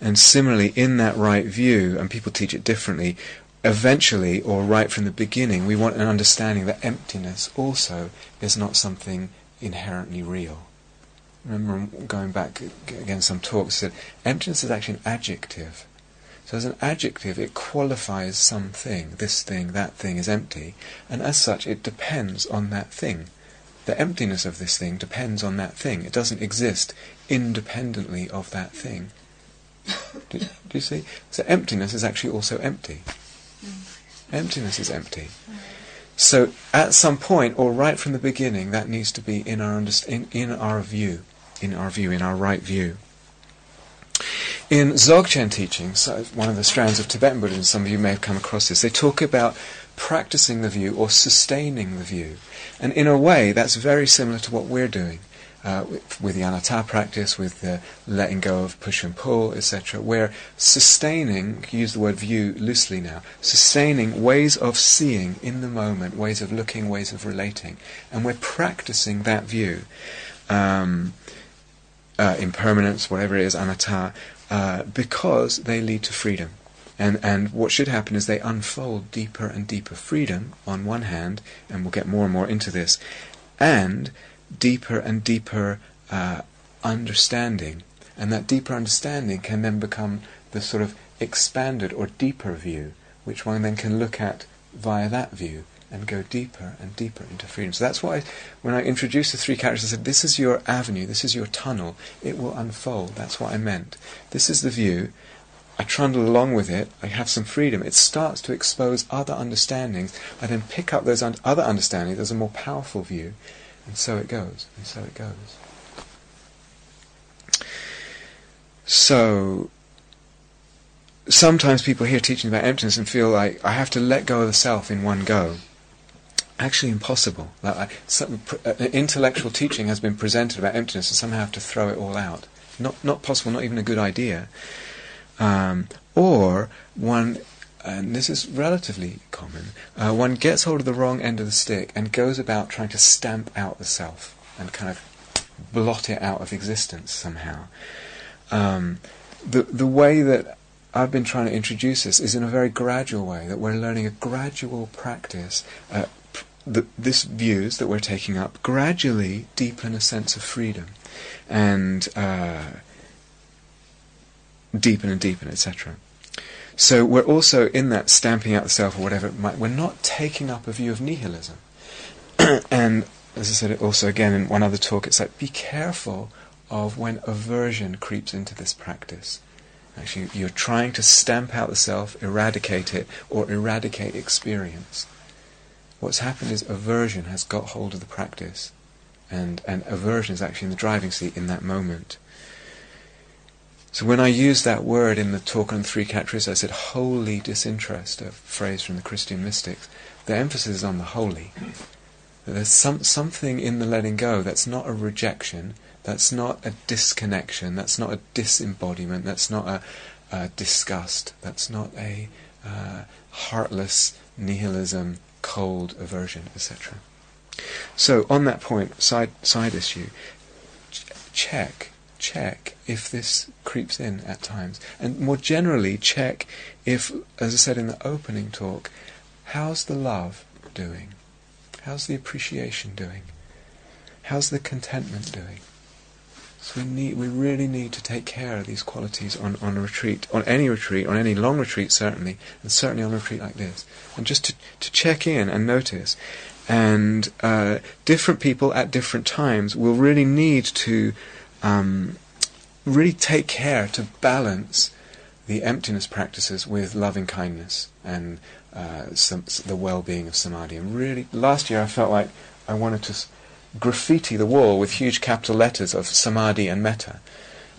And similarly, in that right view, and people teach it differently, eventually, or right from the beginning, we want an understanding that emptiness also is not something inherently real. Remember going back again some talks said emptiness is actually an adjective. So as an adjective it qualifies something, this thing, that thing is empty, and as such it depends on that thing. The emptiness of this thing depends on that thing. It doesn't exist independently of that thing. do, do, you see? So emptiness is actually also empty. Hmm. Emptiness is empty. So at some point, or right from the beginning, that needs to be in our underst- in, in our view, in our view, in our right view. In Dzogchen teachings, one of the strands of Tibetan Buddhism, some of you may have come across this, they talk about practicing the view or sustaining the view. And in a way, that's very similar to what we're doing uh, with, with, the anatta practice, with the letting go of push and pull, etc. We're sustaining, use the word view loosely now, sustaining ways of seeing in the moment, ways of looking, ways of relating. And we're practicing that view. Um, uh, impermanence, whatever it is, anatta, uh, because they lead to freedom. And, and what should happen is they unfold deeper and deeper freedom on one hand, and we'll get more and more into this, and deeper and deeper uh, understanding. And that deeper understanding can then become the sort of expanded or deeper view, which one then can look at via that view and go deeper and deeper into freedom. So that's why when I introduced the three characters, I said, This is your avenue, this is your tunnel, it will unfold. That's what I meant. This is the view. I trundle along with it, I have some freedom. It starts to expose other understandings. I then pick up those un- other understandings, there's a more powerful view, and so it goes, and so it goes. So, sometimes people hear teaching about emptiness and feel like I have to let go of the self in one go. Actually, impossible. Like, some, uh, intellectual teaching has been presented about emptiness, and somehow have to throw it all out. Not not possible. Not even a good idea. Um, or one, and this is relatively common. Uh, one gets hold of the wrong end of the stick and goes about trying to stamp out the self and kind of blot it out of existence somehow. Um, the the way that I've been trying to introduce this is in a very gradual way, that we're learning a gradual practice. Uh, the, this views that we're taking up gradually deepen a sense of freedom and uh, deepen and deepen, etc. So we're also in that stamping out the self or whatever it might, we're not taking up a view of nihilism. and as I said also again in one other talk, it's like be careful of when aversion creeps into this practice. Actually, you're trying to stamp out the self, eradicate it, or eradicate experience. What's happened is aversion has got hold of the practice, and, and aversion is actually in the driving seat in that moment. So when I used that word in the talk on three characteristics, I said holy disinterest, a phrase from the Christian mystics. The emphasis is on the holy. There's some, something in the letting go that's not a rejection, that's not a disconnection, that's not a disembodiment, that's not a, uh, disgust. That's not a uh, heartless nihilism, cold aversion, etc. So on that point, side side issue, ch- check check if this creeps in at times, and more generally check if, as I said in the opening talk, how's the love doing? How's the appreciation doing? How's the contentment doing? So we need, we really need to take care of these qualities on, on a retreat, on any retreat, on any long retreat certainly, and certainly on a retreat like this. And just to, to check in and notice. And uh, different people at different times will really need to um, really take care to balance the emptiness practices with loving kindness and uh, some, the well-being of samadhi. And really, last year I felt like I wanted to graffiti the wall with huge capital letters of samadhi and metta,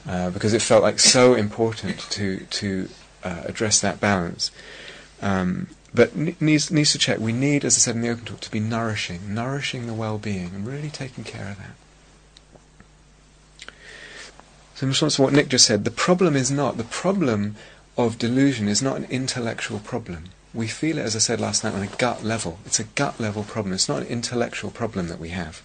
uh, because it felt like so important to to uh, address that balance. Um, but needs needs to check. We need, as I said in the open talk, to be nourishing, nourishing the well-being, and really taking care of that. So in response to what Nick just said, the problem is not the problem of delusion is not an intellectual problem. We feel it, as I said last night, on a gut level. It's a gut level problem. It's not an intellectual problem that we have.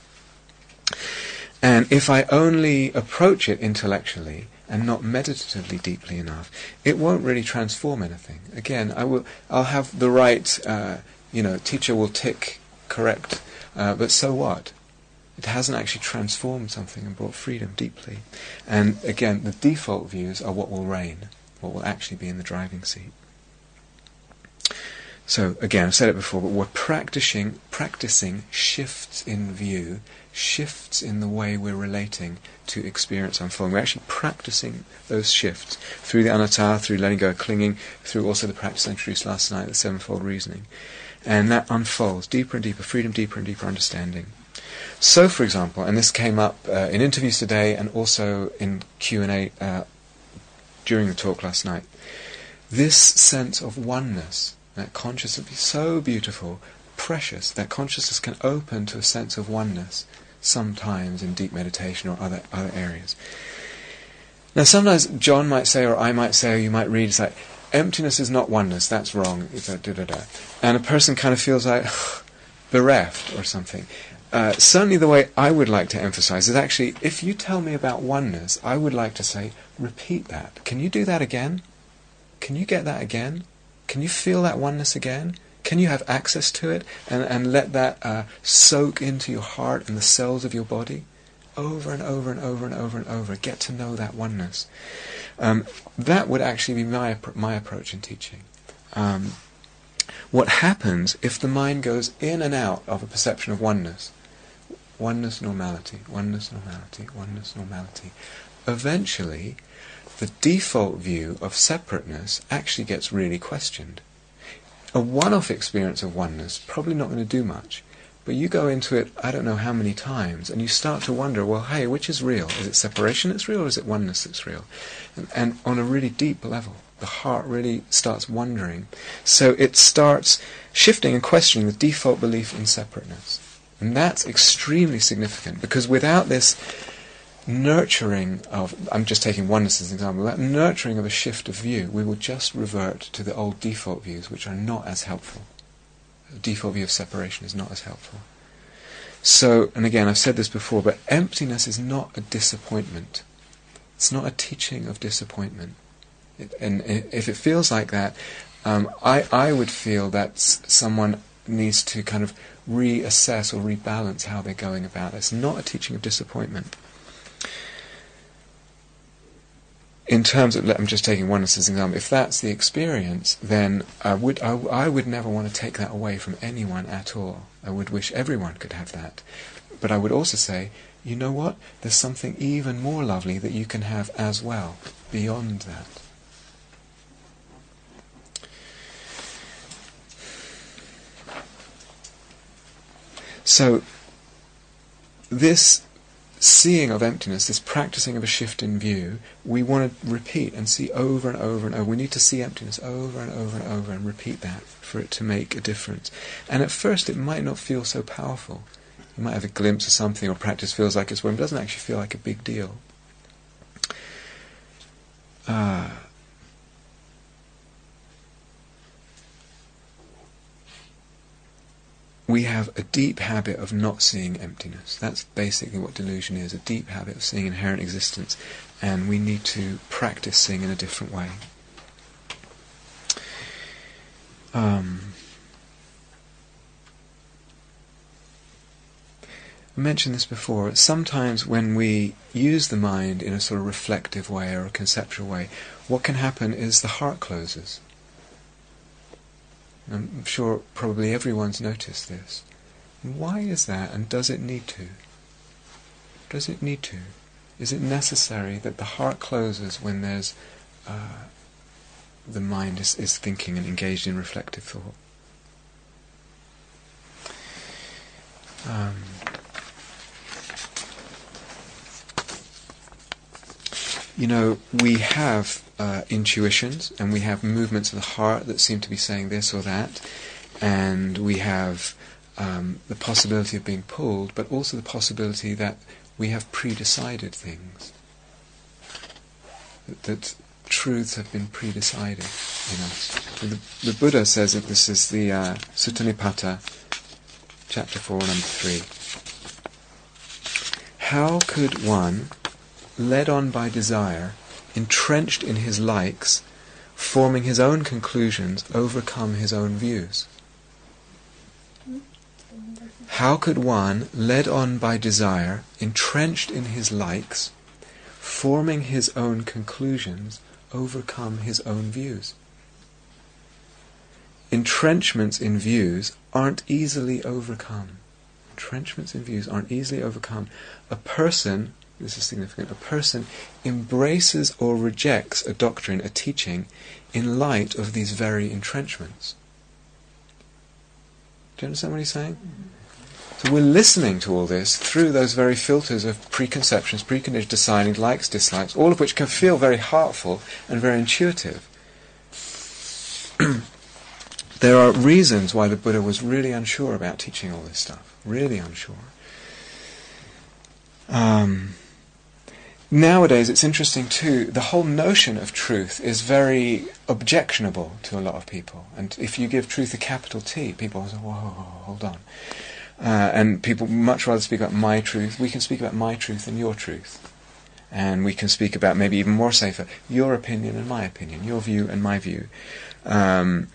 And if I only approach it intellectually and not meditatively deeply enough, it won't really transform anything. Again, I will, I'll have the right, uh, you know, teacher will tick correct, uh, but so what? It hasn't actually transformed something and brought freedom deeply. And again, the default views are what will reign, what will actually be in the driving seat. So again, I've said it before, but we're practicing practicing shifts in view shifts in the way we're relating to experience unfolding. We're actually practicing those shifts through the anatta, through letting go of clinging, through also the practice I introduced last night, the sevenfold reasoning. And that unfolds deeper and deeper, freedom, deeper and deeper understanding. So, for example, and this came up uh, in interviews today and also in Q&A uh, during the talk last night, this sense of oneness, that consciousness is so beautiful, precious, that consciousness can open to a sense of oneness sometimes in deep meditation or other, other areas. Now, sometimes John might say, or I might say, or you might read, it's like, emptiness is not oneness, that's wrong, and a person kind of feels like bereft or something. Uh, certainly, the way I would like to emphasize is actually, if you tell me about oneness, I would like to say, repeat that. Can you do that again? Can you get that again? Can you feel that oneness again? Can you have access to it and, and let that uh, soak into your heart and the cells of your body? Over and over and over and over and over. Get to know that oneness. Um, that would actually be my, my approach in teaching. Um, what happens if the mind goes in and out of a perception of oneness? Oneness, normality, oneness, normality, oneness, normality. Eventually, the default view of separateness actually gets really questioned a one-off experience of oneness probably not going to do much. But you go into it, I don't know how many times, and you start to wonder, well, hey, which is real? Is it separation that's real, or is it oneness that's real? And, and on a really deep level, the heart really starts wondering. So it starts shifting and questioning the default belief in separateness. And that's extremely significant, because without this nurturing of, I'm just taking oneness as an example, that nurturing of a shift of view, we will just revert to the old default views, which are not as helpful. The default view of separation is not as helpful. So, and again, I've said this before, but emptiness is not a disappointment. It's not a teaching of disappointment. It, and if it feels like that, um, I, I would feel that someone needs to kind of reassess or rebalance how they're going about. It's not a teaching of disappointment. In terms of, I'm just taking as an example, if that's the experience, then I would, I, I, would never want to take that away from anyone at all. I would wish everyone could have that. But I would also say, you know what? There's something even more lovely that you can have as well, beyond that. So, this seeing of emptiness, this practicing of a shift in view, we want to repeat and see over and over and over. We need to see emptiness over and over and over and repeat that for it to make a difference. And at first, it might not feel so powerful. You might have a glimpse of something, or practice feels like it's one, but it doesn't actually feel like a big deal. Uh, we have a deep habit of not seeing emptiness. That's basically what delusion is a deep habit of seeing inherent existence, and we need to practice seeing in a different way. Um, I mentioned this before. Sometimes when we use the mind in a sort of reflective way or a conceptual way, what can happen is the heart closes. I'm sure probably everyone's noticed this. Why is that, and does it need to? Does it need to? Is it necessary that the heart closes when there's uh, the mind is, is thinking and engaged in reflective thought? Um, you know, we have uh, intuitions and we have movements of the heart that seem to be saying this or that, and we have um, the possibility of being pulled, but also the possibility that we have pre-decided things. That, that truths have been pre-decided in us. So the, the, Buddha says that this is the uh, chapter 4, number 3. How could one led on by desire, entrenched in his likes, forming his own conclusions, overcome his own views. How could one, led on by desire, entrenched in his likes, forming his own conclusions, overcome his own views? Entrenchments in views aren't easily overcome. Entrenchments in views aren't easily overcome. A person this is significant, a person embraces or rejects a doctrine, a teaching, in light of these very entrenchments. Do you understand what he's saying? So we're listening to all this through those very filters of preconceptions, preconditioned deciding, likes, dislikes, all of which can feel very heartful and very intuitive. there are reasons why the Buddha was really unsure about teaching all this stuff. Really unsure. Um, nowadays it's interesting too, the whole notion of truth is very objectionable to a lot of people. And if you give truth a capital T, people say, whoa, hold on. Uh, and people much rather speak about my truth. We can speak about my truth and your truth. And we can speak about maybe even more safer, your opinion and my opinion, your view and my view. Um,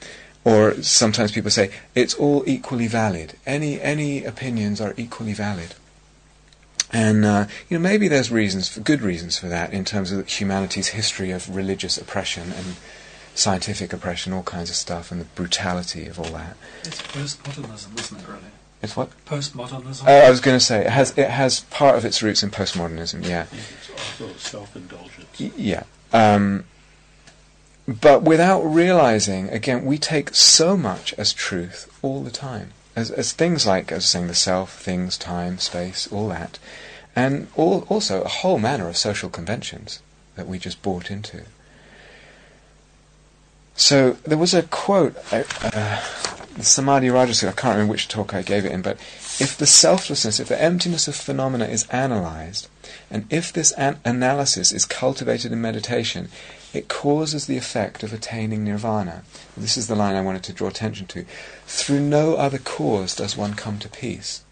or sometimes people say, it's all equally valid. Any, any opinions are equally valid. And uh, you know, maybe there's reasons, for, good reasons for that, in terms of humanity's history of religious oppression and scientific oppression, all kinds of stuff, and the brutality of all that. It's postmodernism, isn't it? Really? It's what? Postmodernism. Uh, I was going to say it has it has part of its roots in postmodernism. Yeah. It's also self-indulgence. Y- yeah. Um, but without realizing, again, we take so much as truth all the time as, as things like, as saying, the self, things, time, space, all that, and also a whole manner of social conventions that we just bought into. So there was a quote, uh, uh, Samadhiraja Sutra, I can't remember which talk I gave it in, but if the selflessness, if the emptiness of phenomena is analyzed, and if this an- analysis is cultivated in meditation, it causes the effect of attaining nirvana. This is the line I wanted to draw attention to. Through no other cause does one come to peace.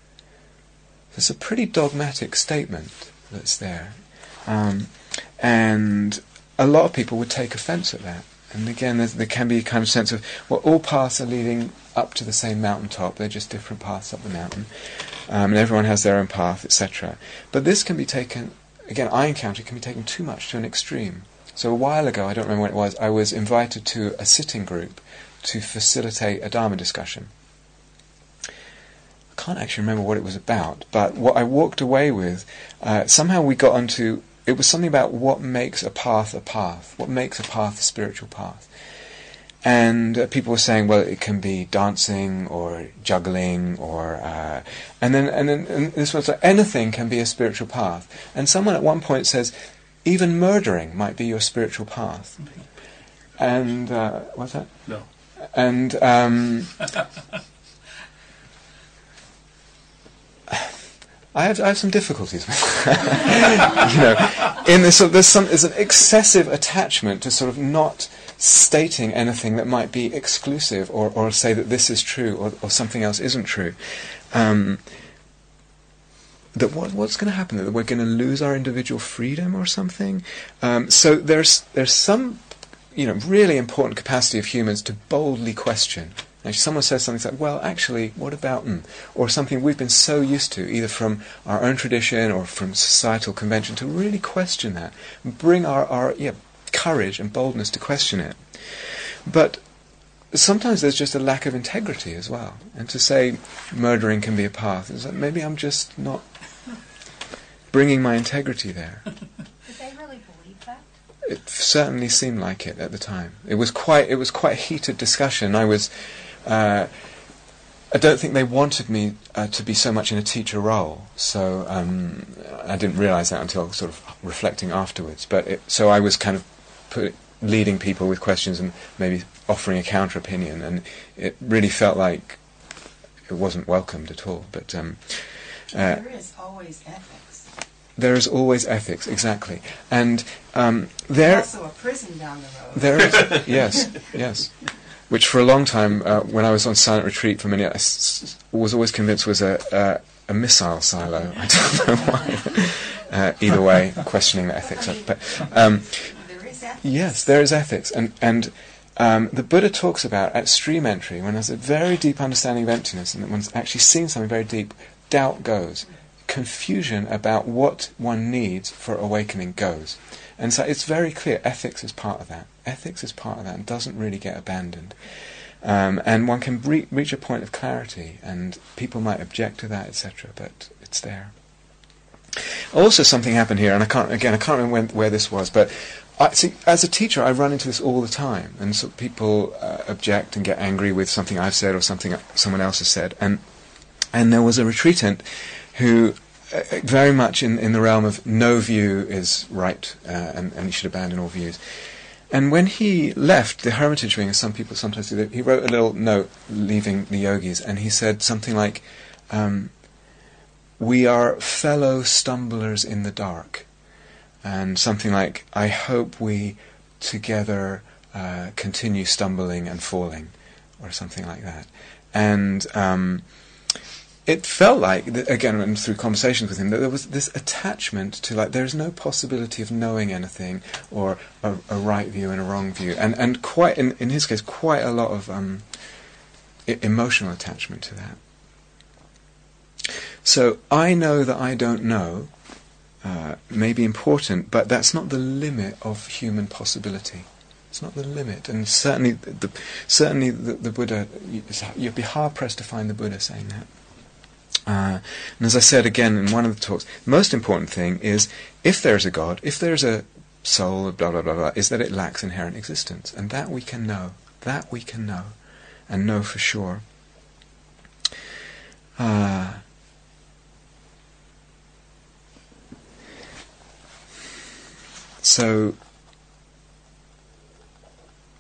It's a pretty dogmatic statement that's there. Um, and a lot of people would take offense at that. And again, there can be a kind of sense of, well, all paths are leading up to the same mountaintop. They're just different paths up the mountain. Um, and everyone has their own path, etc. But this can be taken, again, I encounter it can be taken too much to an extreme. So a while ago, I don't remember when it was, I was invited to a sitting group to facilitate a Dharma discussion. I can't actually remember what it was about, but what I walked away with, uh, somehow we got onto, it was something about what makes a path a path, what makes a path a spiritual path. And uh, people were saying, well, it can be dancing or juggling or, uh, and then and then and this was like anything can be a spiritual path. And someone at one point says, even murdering might be your spiritual path. And uh, what's that? No. And um, I have I have some difficulties with you know, in this there's some there's an excessive attachment to sort of not stating anything that might be exclusive or, or say that this is true or, or something else isn't true. Um, that what, what's going to happen? That we're going to lose our individual freedom or something? Um, so there's there's some you know really important capacity of humans to boldly question. If someone says something like, "Well, actually, what about?" Mm, or something we've been so used to, either from our own tradition or from societal convention, to really question that, bring our, our yeah, courage and boldness to question it. But sometimes there's just a lack of integrity as well. And to say murdering can be a path, is that maybe I'm just not bringing my integrity there. Did they really believe that? It certainly seemed like it at the time. It was quite it was quite a heated discussion. I was. Uh, I don't think they wanted me uh, to be so much in a teacher role, so um, I didn't realise that until sort of reflecting afterwards. But it, so I was kind of put, leading people with questions and maybe offering a counter opinion, and it really felt like it wasn't welcomed at all. But um, uh, there is always ethics. there is always ethics, exactly, and um, There's there also a prison down the road. there is yes, yes. Which for a long time, uh, when I was on silent retreat for many, I s- was always convinced was a, a, a missile silo. I don't know why. Uh, either way, questioning the ethics of But um. Yes, there is ethics, and and um, the Buddha talks about at stream entry when there's a very deep understanding of emptiness, and that one's actually seen something very deep. Doubt goes, confusion about what one needs for awakening goes, and so it's very clear. Ethics is part of that. Ethics is part of that, and doesn't really get abandoned. Um, and one can re- reach a point of clarity, and people might object to that, etc. But it's there. Also, something happened here, and I can't again. I can't remember when, where this was, but I, see, as a teacher, I run into this all the time, and so people uh, object and get angry with something I've said or something someone else has said, and and there was a retreatant who. Uh, very much in, in the realm of no view is right, uh, and, and you should abandon all views. And when he left the hermitage wing, as some people sometimes do, he wrote a little note leaving the yogis, and he said something like, um, "We are fellow stumblers in the dark," and something like, "I hope we together uh, continue stumbling and falling," or something like that. And um, it felt like, again, and through conversations with him, that there was this attachment to like there is no possibility of knowing anything or a, a right view and a wrong view, and and quite in in his case, quite a lot of um, I- emotional attachment to that. So I know that I don't know uh, may be important, but that's not the limit of human possibility. It's not the limit, and certainly the, certainly the, the Buddha, you'd be hard pressed to find the Buddha saying that. Uh, and as I said again in one of the talks, the most important thing is if there is a God, if there is a soul, blah blah blah blah, is that it lacks inherent existence, and that we can know. That we can know, and know for sure. Uh, so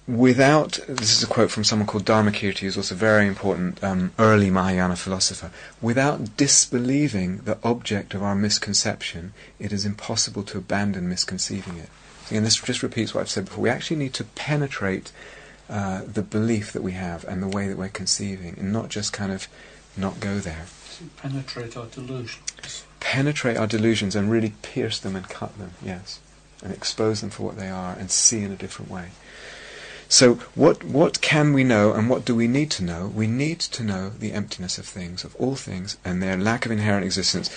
without this is a quote from someone called Dharmakirti, who's also a very important um, early Mahayana philosopher. Without disbelieving the object of our misconception, it is impossible to abandon misconceiving it. And this just repeats what I've said before. We actually need to penetrate uh, the belief that we have and the way that we're conceiving, and not just kind of not go there. Penetrate our delusions. Penetrate our delusions and really pierce them and cut them. Yes, and expose them for what they are and see in a different way. So, what, what can we know and what do we need to know? We need to know the emptiness of things, of all things, and their lack of inherent existence,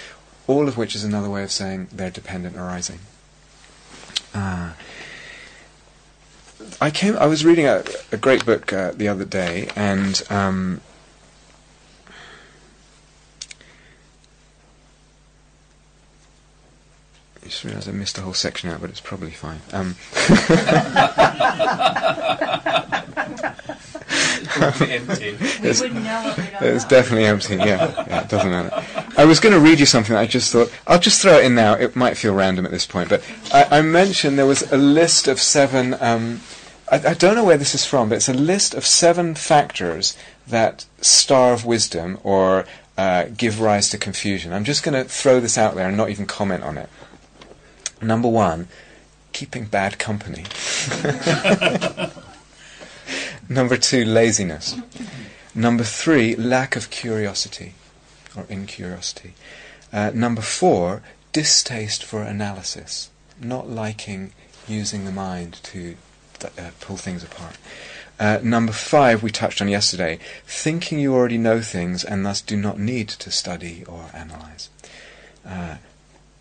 all of which is another way of saying their dependent arising. Uh, I came. I was reading a, a great book uh, the other day, and um, I just realised I missed a whole section out, but it's probably fine. Um, empty. We It's- wouldn't know what we don't It's know. definitely empty. Yeah, yeah, it doesn't matter. I was going to read you something. I just thought I'll just throw it in now. It might feel random at this point, but I, I mentioned there was a list of seven. Um, I, I don't know where this is from, but it's a list of seven factors that starve wisdom or uh, give rise to confusion. I'm just going to throw this out there and not even comment on it. Number one, keeping bad company. Number two, laziness. Number three, lack of curiosity or incuriosity. Uh, number four, distaste for analysis, not liking using the mind to th- uh, pull things apart. Uh, number five, we touched on yesterday, thinking you already know things and thus do not need to study or analyze.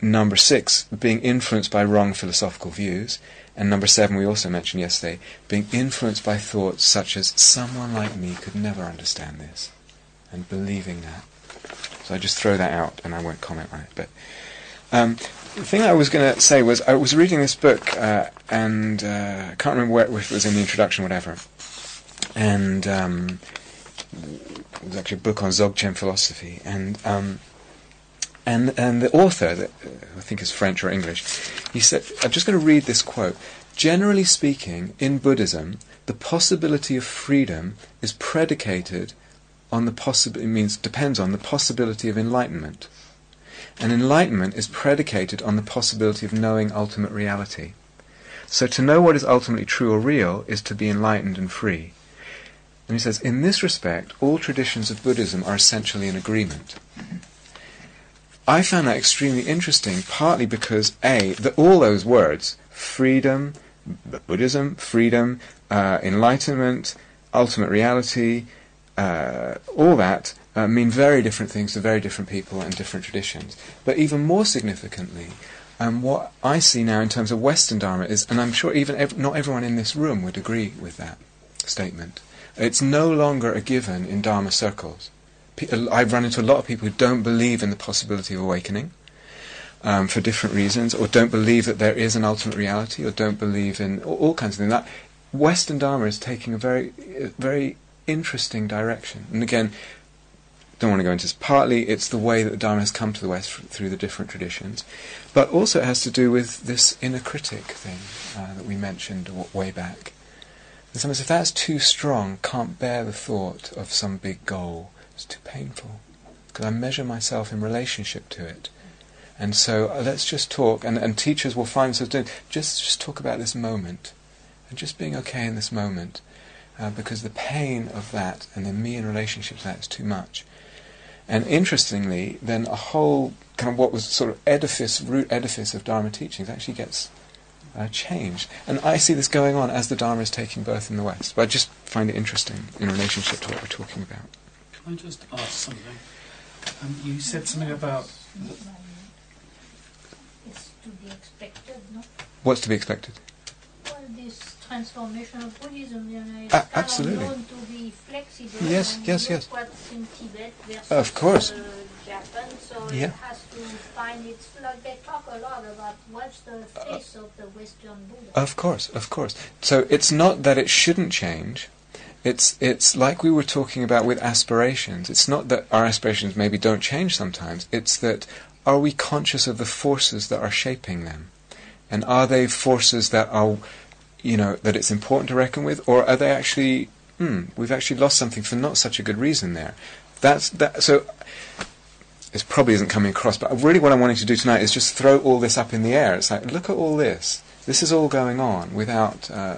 Number six, being influenced by wrong philosophical views. And number seven, we also mentioned yesterday, being influenced by thoughts such as someone like me could never understand this, and believing that. So I just throw that out, and I won't comment on it. But um, the thing I was going to say was I was reading this book, uh, and uh, I can't remember where, if it was in the introduction, or whatever. And um, it was actually a book on Dzogchen philosophy, and um, and and the author, that, I think is French or English, he said, I'm just going to read this quote. Generally speaking, in Buddhism, the possibility of freedom is predicated on the possibility, it means depends on the possibility of enlightenment. And enlightenment is predicated on the possibility of knowing ultimate reality. So to know what is ultimately true or real is to be enlightened and free. And he says, in this respect, all traditions of Buddhism are essentially in agreement. I found that extremely interesting, partly because A, that all those words, freedom, Buddhism, freedom, uh, enlightenment, ultimate reality, uh, all that uh, mean very different things to very different people and different traditions. But even more significantly, um, what I see now in terms of Western Dharma is, and I'm sure even ev- not everyone in this room would agree with that statement, it's no longer a given in Dharma circles. I've run into a lot of people who don't believe in the possibility of awakening um, for different reasons, or don't believe that there is an ultimate reality, or don't believe in all, all kinds of things. That Western Dharma is taking a very, very interesting direction. And again, don't want to go into this. Partly, it's the way that the Dharma has come to the West through the different traditions, but also it has to do with this inner critic thing uh, that we mentioned way back. And sometimes, if that's too strong, can't bear the thought of some big goal, it's too painful because I measure myself in relationship to it. And so uh, let's just talk, and, and teachers will find themselves doing just just talk about this moment, and just being okay in this moment, uh, because the pain of that and then me in relationship to that is too much. And interestingly, then a whole kind of what was sort of edifice, root edifice of Dharma teachings actually gets uh, changed. And I see this going on as the Dharma is taking birth in the West. But I just find it interesting in relationship to what we're talking about. Can I just ask something? Um, you said something about It's to be expected, no? What's to be expected? Well, this transformation of Buddhism, you know, it's kind absolutely. of to be flexible. Yes, and yes, yes. What's in Tibet versus Of course. Uh, Japan, so Yeah. it has to find its. Like they talk a lot about what's the face of the Western Buddha. Of course, of course. So it's not that it shouldn't change. It's it's like we were talking about with aspirations. It's not that our aspirations maybe don't change sometimes. It's that are we conscious of the forces that are shaping them, and are they forces that are, you know, that it's important to reckon with, or are they actually, hmm, we've actually lost something for not such a good reason there. That's that. So this probably isn't coming across, but really what I'm wanting to do tonight is just throw all this up in the air. It's like, look at all this. This is all going on without uh,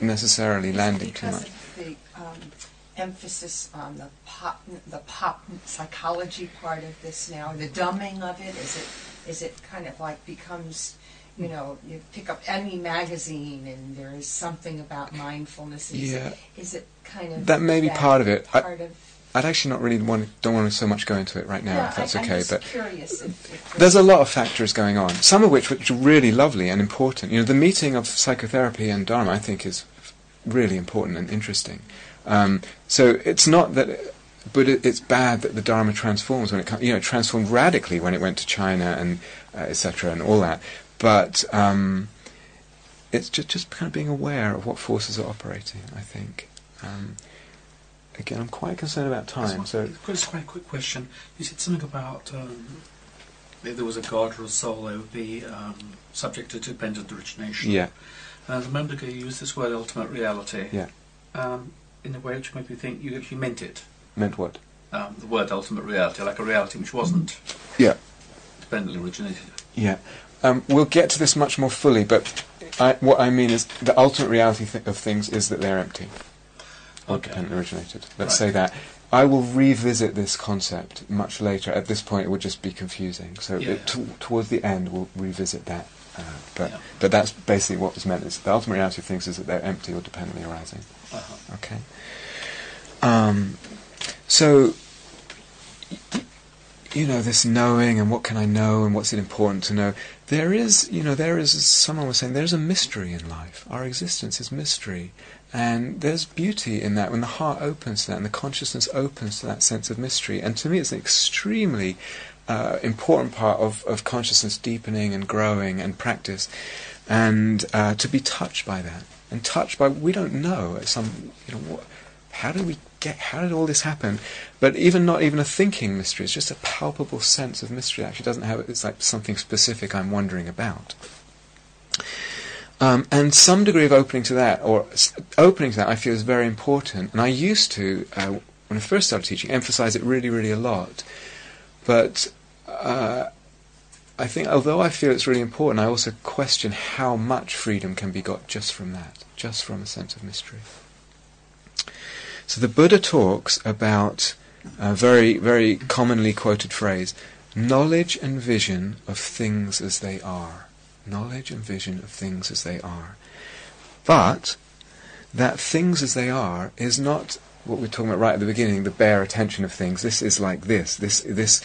necessarily landing too much. Um, emphasis on the pop, the pop psychology part of this now, the dumbing of it. Is it is it kind of like becomes, you know, you pick up any magazine and there is something about mindfulness. Is Yeah. It, is it kind of That may be part of it. I, of I'd actually not really want to, don't want to so much go into it right now, if that's I, okay. I'm just but curious. If, if there's a lot of factors going on, some of which which are really lovely and important. You know, the meeting of psychotherapy and Dharma, I think, is really important and interesting. Um, so it's not that, but it, it's bad that the Dharma transforms when it comes. You know, it transformed radically when it went to China and uh, etc. and all that. But um, it's just just kind of being aware of what forces are operating. I think. Um, again, I'm quite concerned about time. So just quite a quick question. You said something about um, if there was a god or a soul, they would be um, subject to dependent origination. yeah, And moment ago, you used this word "ultimate reality." Yeah. Um, in a way which made me think you actually meant it. meant what? Um, the word "ultimate reality," like a reality which wasn't Yeah. dependently originated. Yeah. Um, we'll get to this much more fully, but I, what I mean is the ultimate reality th- of things is that they're empty. or Okay. dependently originated. Let's Right. say that. I will revisit this concept much later. At this point, it would just be confusing. So Yeah. it, t- towards the end, we'll revisit that. Uh, but Yeah. but that's basically what was meant. Is the ultimate reality of things is that they're empty or dependently arising. Uh-huh. Okay. Um, so, you know, this knowing and what can I know and what's it important to know. There is, you know, there is, someone was saying, there's a mystery in life. Our existence is mystery. And there's beauty in that when the heart opens to that and the consciousness opens to that sense of mystery. And to me, it's an extremely uh, important part of, of consciousness deepening and growing and practice. And uh, to be touched by that. And touched by, we don't know, some, you know, what, how did we get, how did all this happen? But even not even a thinking mystery, it's just a palpable sense of mystery. It actually doesn't have, it's like something specific I'm wondering about. Um, and some degree of opening to that, or opening to that, I feel is very important. And I used to, uh, when I first started teaching, emphasize it really, really a lot. But uh, I think, although I feel it's really important, I also question how much freedom can be got just from that, just from a sense of mystery. So the Buddha talks about a very, very commonly quoted phrase knowledge and vision of things as they are. Knowledge and vision of things as they are. But that things as they are is not what we we're talking about right at the beginning, the bare attention of things. This is like this. This this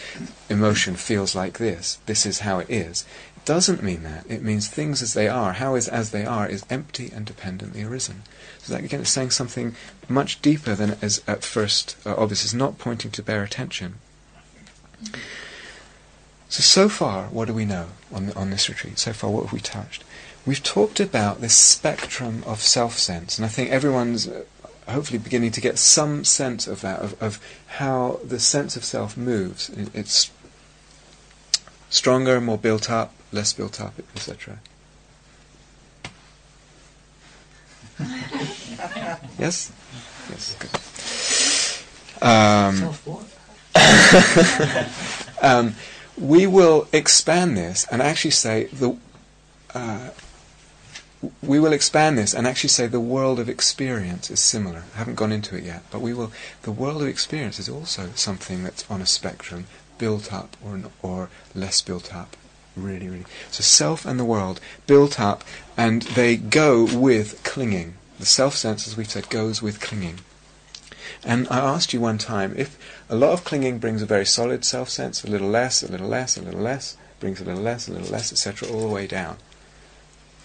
emotion feels like this. This is how it is. It doesn't mean that. It means things as they are. How is as they are is empty and dependently arisen. So that again is saying something much deeper than is at first uh, obvious. It's not pointing to bare attention. So so far, what do we know on on this retreat? So far, what have we touched? We've talked about this spectrum of self-sense, and I think everyone's uh, hopefully beginning to get some sense of that, of, of how the sense of self moves. It, it's stronger, more built up, less built up, etc. yes? Yes, good. Um, um, we will expand this and actually say the uh, we will expand this and actually say the world of experience is similar. I haven't gone into it yet, but we will. The world of experience is also something that's on a spectrum, built up or or less built up. Really, really. So self and the world built up, and they go with clinging. The self sense, as we've said, goes with clinging. And I asked you one time if a lot of clinging brings a very solid self sense, a little less, a little less, a little less, brings a little less, a little less, etc., all the way down.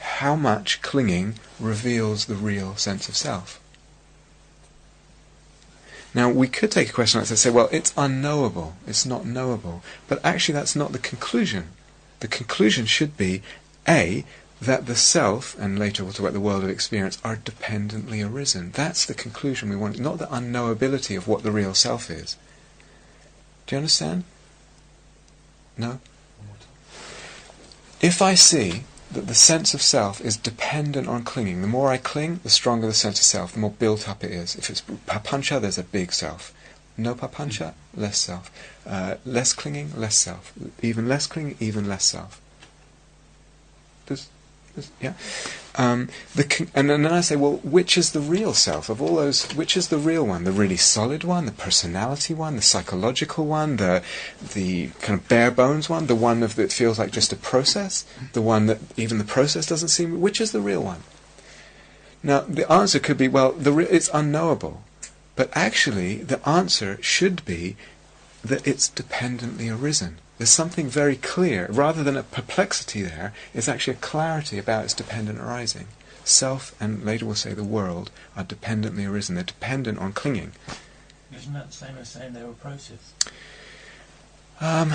How much clinging reveals the real sense of self? Now, we could take a question like this and say, well, it's unknowable, it's not knowable. But actually, that's not the conclusion. The conclusion should be A, that the self, and later we'll talk about the world of experience, are dependently arisen. That's the conclusion we want, not the unknowability of what the real self is. Do you understand? No? If I see that the sense of self is dependent on clinging, the more I cling, the stronger the sense of self, the more built up it is. If it's papancha, there's a big self. No papancha, less self. Uh, less clinging, less self. Even less clinging, even less self. Yeah. Um, the and, then I say, well, which is the real self of all those? Which is the real one? The really solid one, the personality one, the psychological one, the the kind of bare bones one, the one of that feels like just a process, the one that even the process doesn't seem. Which is the real one? Now, the answer could be, well, re- it's unknowable, but actually, the answer should be that it's dependently arisen. There's something very clear, rather than a perplexity there, it's actually a clarity about its dependent arising. Self, and later we'll say the world, are dependently arisen. They're dependent on clinging. Isn't that the same as saying they were process? Um,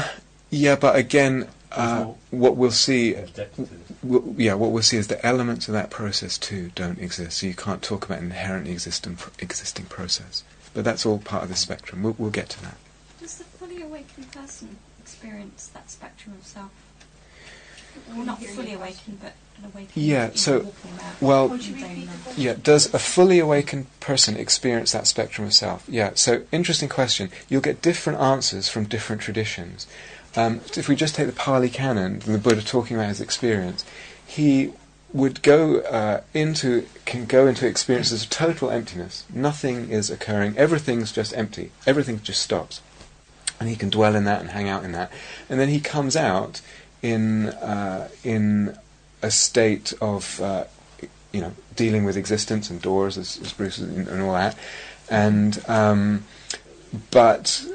yeah, but again, uh, what we'll see, Objective. w- yeah, what we'll see is the elements of that process too don't exist. So you can't talk about an inherently existing existing process. But that's all part of the spectrum. We'll, we'll get to that. Does the fully awakened person experience that spectrum of self? Well, not fully awakened, but an awakened. Yeah, so- well- in daily life. Yeah, does a fully awakened person experience that spectrum of self? Yeah, so interesting question. You'll get different answers from different traditions. Um, if we just take the Pali Canon, and the Buddha talking about his experience, he would go uh, into can go into experiences of total emptiness. Nothing is occurring. Everything's just empty. Everything just stops, and he can dwell in that and hang out in that. And then he comes out in uh, in a state of uh, you know dealing with existence and doors, as, as Bruce and, all that. And um, but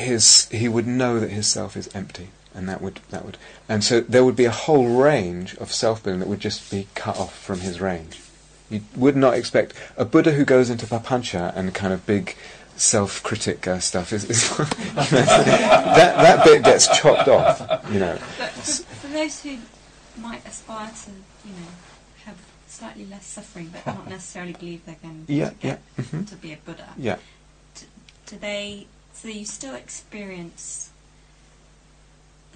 his he would know that his self is empty and that would that would and so there would be a whole range of self building that would just be cut off from his range. You would not expect a Buddha who goes into papancha and kind of big self-critic uh, stuff is, is that that bit gets chopped off. You know, But for, for those who might aspire to, you know, have slightly less suffering, but not necessarily believe they're going Yeah, to get yeah, mhm. to be a Buddha, yeah. do they? So you still experience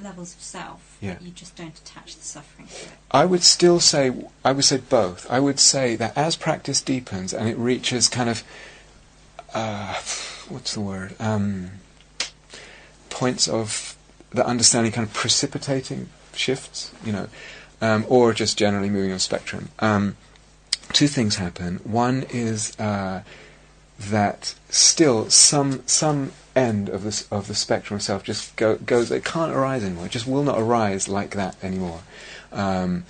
levels of self, Yeah. but you just don't attach the suffering to it. I would still say I would say both. I would say that as practice deepens and it reaches kind of uh, what's the word um, points of the understanding kind of precipitating shifts, you know, um, or just generally moving on spectrum. Um, two things happen. One is uh, that still some some end of this of the spectrum of self just go, goes. It can't arise anymore. It just will not arise like that anymore. Um,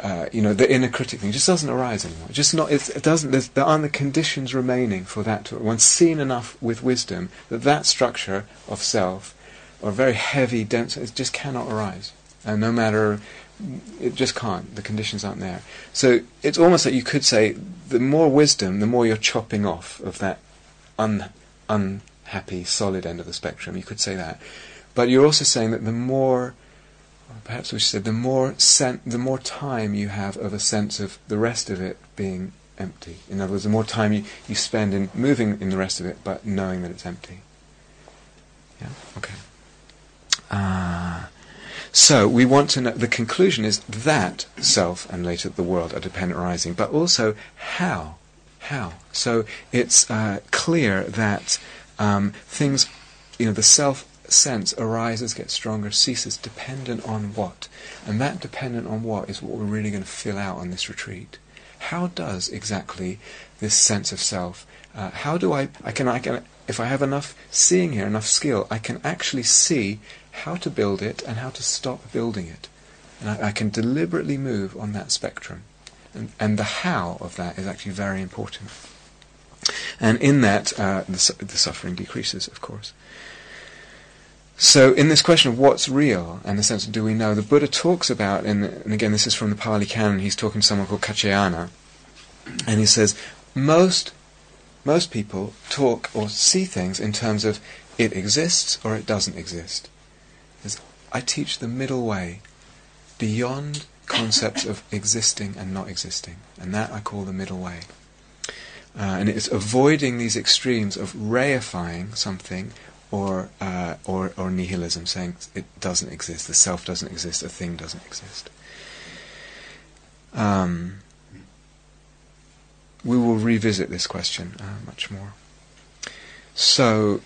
uh, you know, the inner critic thing just doesn't arise anymore. Just not. It doesn't. There aren't the conditions remaining for that to. One's seen enough with wisdom that that structure of self, or very heavy, dense, it just cannot arise. And no matter, it just can't. The conditions aren't there. So it's almost like you could say, the more wisdom, the more you're chopping off of that un, un, unhappy, solid end of the spectrum. You could say that, but you're also saying that the more, or perhaps we should say, the more sen- the more time you have of a sense of the rest of it being empty. In other words, the more time you, you spend in moving in the rest of it, but knowing that it's empty. Yeah. Okay. Ah. So we want to know. The conclusion is that self and later the world are dependent arising, but also how, how. So it's uh, clear that um, things, you know, the self sense arises, gets stronger, ceases, dependent on what, and that dependent on what is what we're really going to fill out on this retreat. How does exactly this sense of self? Uh, how do I? I can. I can. If I have enough seeing here, enough skill, I can actually see how to build it and how to stop building it. And I, I can deliberately move on that spectrum. And, and the how of that is actually very important. And in that, uh, the, the suffering decreases, of course. So, in this question of what's real and the sense of do we know, the Buddha talks about, and, and again, this is from the Pali Canon, he's talking to someone called Kaccayana, and he says, most, most people talk or see things in terms of it exists or it doesn't exist. Is I teach the middle way beyond concepts of existing and not existing, and that I call the middle way. Uh, and it's avoiding these extremes of reifying something or, uh, or or nihilism, saying it doesn't exist, the self doesn't exist, a thing doesn't exist. Um, we will revisit this question uh, much more. So,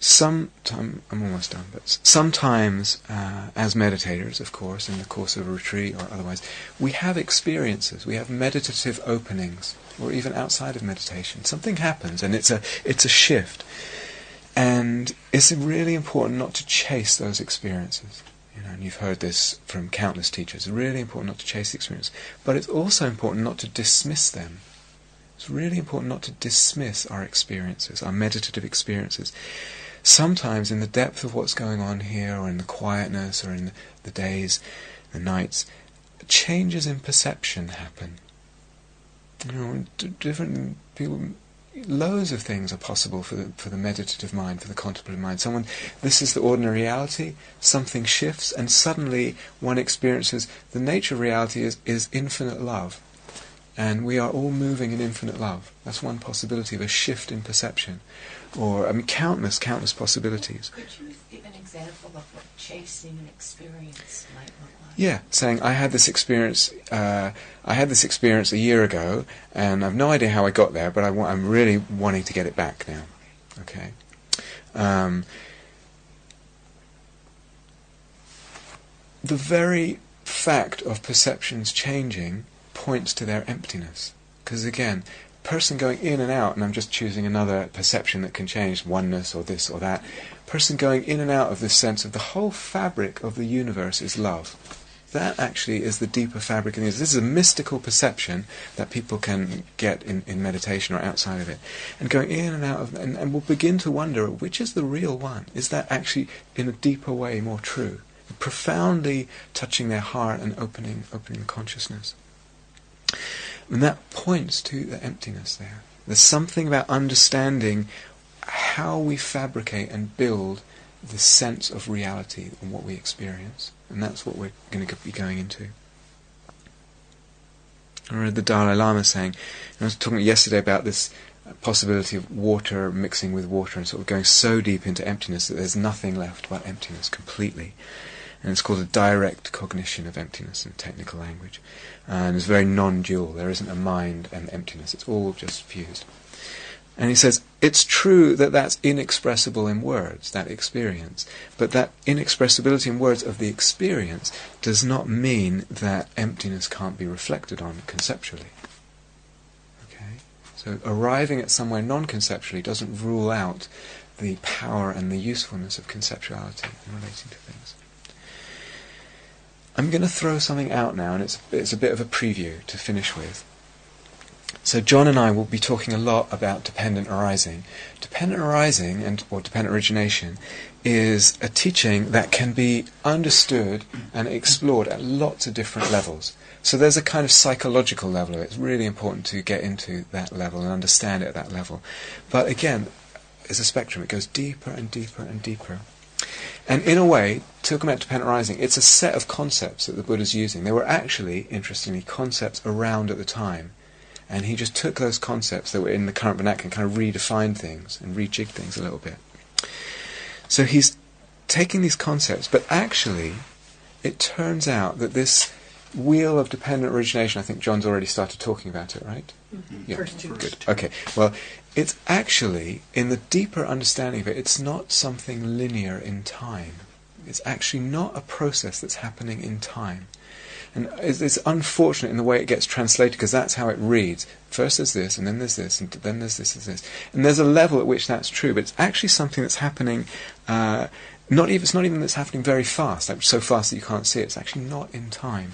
sometime I'm almost done, but sometimes, uh, as meditators, of course, in the course of a retreat or otherwise, we have experiences. We have meditative openings, or even outside of meditation. Something happens, and it's a it's a shift, and it's really important not to chase those experiences. You know, and you've heard this from countless teachers. It's really important not to chase the experience, but it's also important not to dismiss them. It's really important not to dismiss our experiences, our meditative experiences. Sometimes, in the depth of what's going on here, or in the quietness, or in the, days, the nights, changes in perception happen. You know, different people, loads of things are possible for the, for the meditative mind, for the contemplative mind. Someone, this is the ordinary reality. Something shifts, and suddenly one experiences the nature of reality is, is infinite love. And we are all moving in infinite love. That's one possibility of a shift in perception. Or I mean, countless, countless possibilities. Could you give an example of what chasing an experience might look like? Yeah, saying I had this experience. Uh, I had this experience a year ago, and I've no idea how I got there, but I wa- I'm really wanting to get it back now. Okay. Um, the very fact of perceptions changing points to their emptiness. Because again, person going in and out, and I'm just choosing another perception that can change, oneness or this or that, person going in and out of this sense of the whole fabric of the universe is love. That actually is the deeper fabric of the universe. This is a mystical perception that people can get in, in meditation or outside of it. And going in and out of and, and will begin to wonder which is the real one? Is that actually in a deeper way more true? Profoundly touching their heart and opening opening the consciousness. And that points to the emptiness there. There's something about understanding how we fabricate and build the sense of reality and what we experience. And that's what we're going to be going into. I read the Dalai Lama saying, I was talking yesterday about this possibility of water mixing with water and sort of going so deep into emptiness that there's nothing left but emptiness completely. And it's called a direct cognition of emptiness in technical language. And it's very non-dual. There isn't a mind and emptiness. It's all just fused. And he says, it's true that that's inexpressible in words, that experience. But that inexpressibility in words of the experience does not mean that emptiness can't be reflected on conceptually. Okay? So arriving at somewhere non-conceptually doesn't rule out the power and the usefulness of conceptuality in relating to things. I'm going to throw something out now, and it's, it's a bit of a preview to finish with. So John and I will be talking a lot about dependent arising. Dependent arising and or dependent origination is a teaching that can be understood and explored at lots of different levels. So there's a kind of psychological level of it. It's really important to get into that level and understand it at that level. But again, it's a spectrum. It goes deeper and deeper and deeper. And in a way, talking about dependent arising, it's a set of concepts that the Buddha's using. They were actually, interestingly, concepts around at the time. And he just took those concepts that were in the current vernacular and kind of redefined things and rejigged things a little bit. So he's taking these concepts, but actually, it turns out that this wheel of dependent origination, I think John's already started talking about it, right? Mm-hmm. Yeah, First two. good. Okay, well, it's actually, in the deeper understanding of it, it's not something linear in time. It's actually not a process that's happening in time. And it's, it's unfortunate in the way it gets translated because that's how it reads. First there's this, and then there's this, and then there's this, and this. And there's a level at which that's true, but it's actually something that's happening. Uh, not even it's not even that's happening very fast, like so fast that you can't see it. It's actually not in time.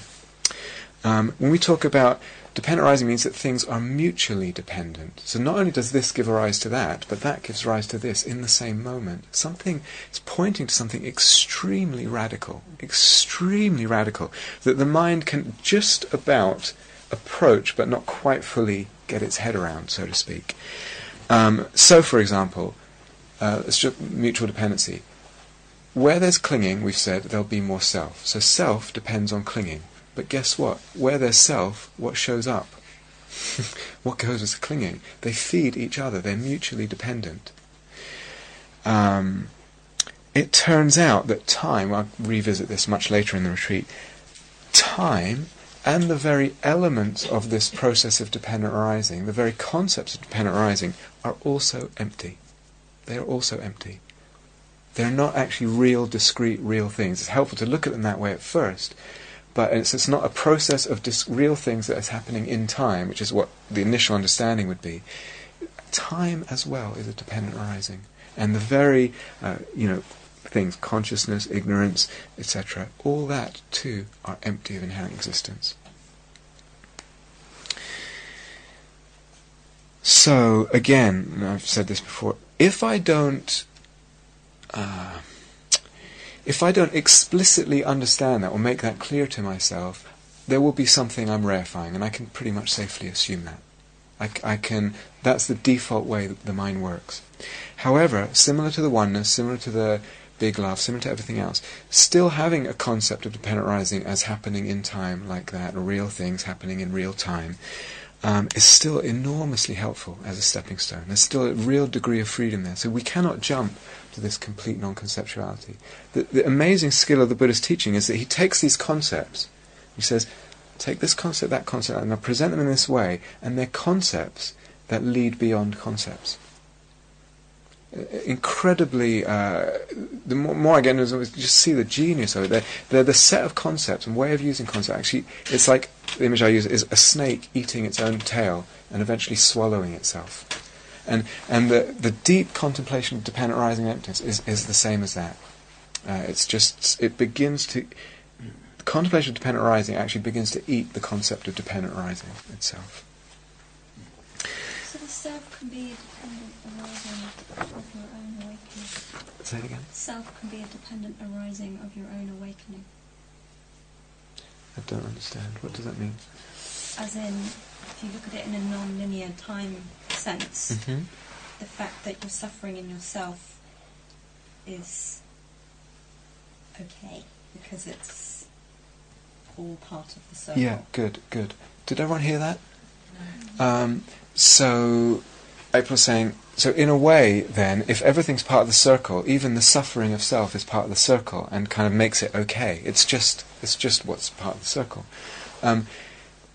Um, when we talk about dependent arising, means that things are mutually dependent. So not only does this give rise to that, but that gives rise to this in the same moment. Something is pointing to something extremely radical, extremely radical, that the mind can just about approach, but not quite fully get its head around, so to speak. Um, so, for example, uh, it's just mutual dependency. Where there's clinging, we've said there'll be more self. So self depends on clinging. But guess what? Where there's self, what shows up? what goes as clinging? They feed each other. They're mutually dependent. Um, it turns out that time, I'll revisit this much later in the retreat, time and the very elements of this process of dependent arising, the very concepts of dependent arising, are also empty. They are also empty. They're not actually real, discrete, real things. It's helpful to look at them that way at first, but it's, it's not a process of dis- real things that is happening in time, which is what the initial understanding would be. Time as well is a dependent arising, and the very, uh, you know, things, consciousness, ignorance, etc., all that too are empty of inherent existence. So again, I've said this before, if I don't uh, if I don't explicitly understand that or make that clear to myself, there will be something I'm reifying, and I can pretty much safely assume that. I, I can. That's the default way that the mind works. However, similar to the oneness, similar to the big love, similar to everything else, still having a concept of dependent arising as happening in time like that, real things happening in real time, um, is still enormously helpful as a stepping stone. There's still a real degree of freedom there. So we cannot jump to this complete non-conceptuality. The, the amazing skill of the Buddha's teaching is that he takes these concepts, he says, take this concept, that concept, and I present them in this way, and they're concepts that lead beyond concepts. Incredibly. Uh, the more, more I get into it, just see the genius of it. They're, they're the set of concepts and way of using concepts. Actually, it's like the image I use is a snake eating its own tail and eventually swallowing itself. And and the the deep contemplation of dependent rising emptiness is, is the same as that. Uh, it's just it begins to the contemplation of dependent arising actually begins to eat the concept of dependent arising itself. So the self can be a dependent arising of your own awakening. Say it again. Self can be a dependent arising of your own awakening. I don't understand. What does that mean? As in, if you look at it in a non-linear time sense, Mm-hmm. the fact that you're suffering in yourself is okay because it's all part of the circle. Yeah, good, good. Did everyone hear that? Um, so, April's saying, so in a way, then, if everything's part of the circle, even the suffering of self is part of the circle and kind of makes it okay. It's just, it's just what's part of the circle. Um,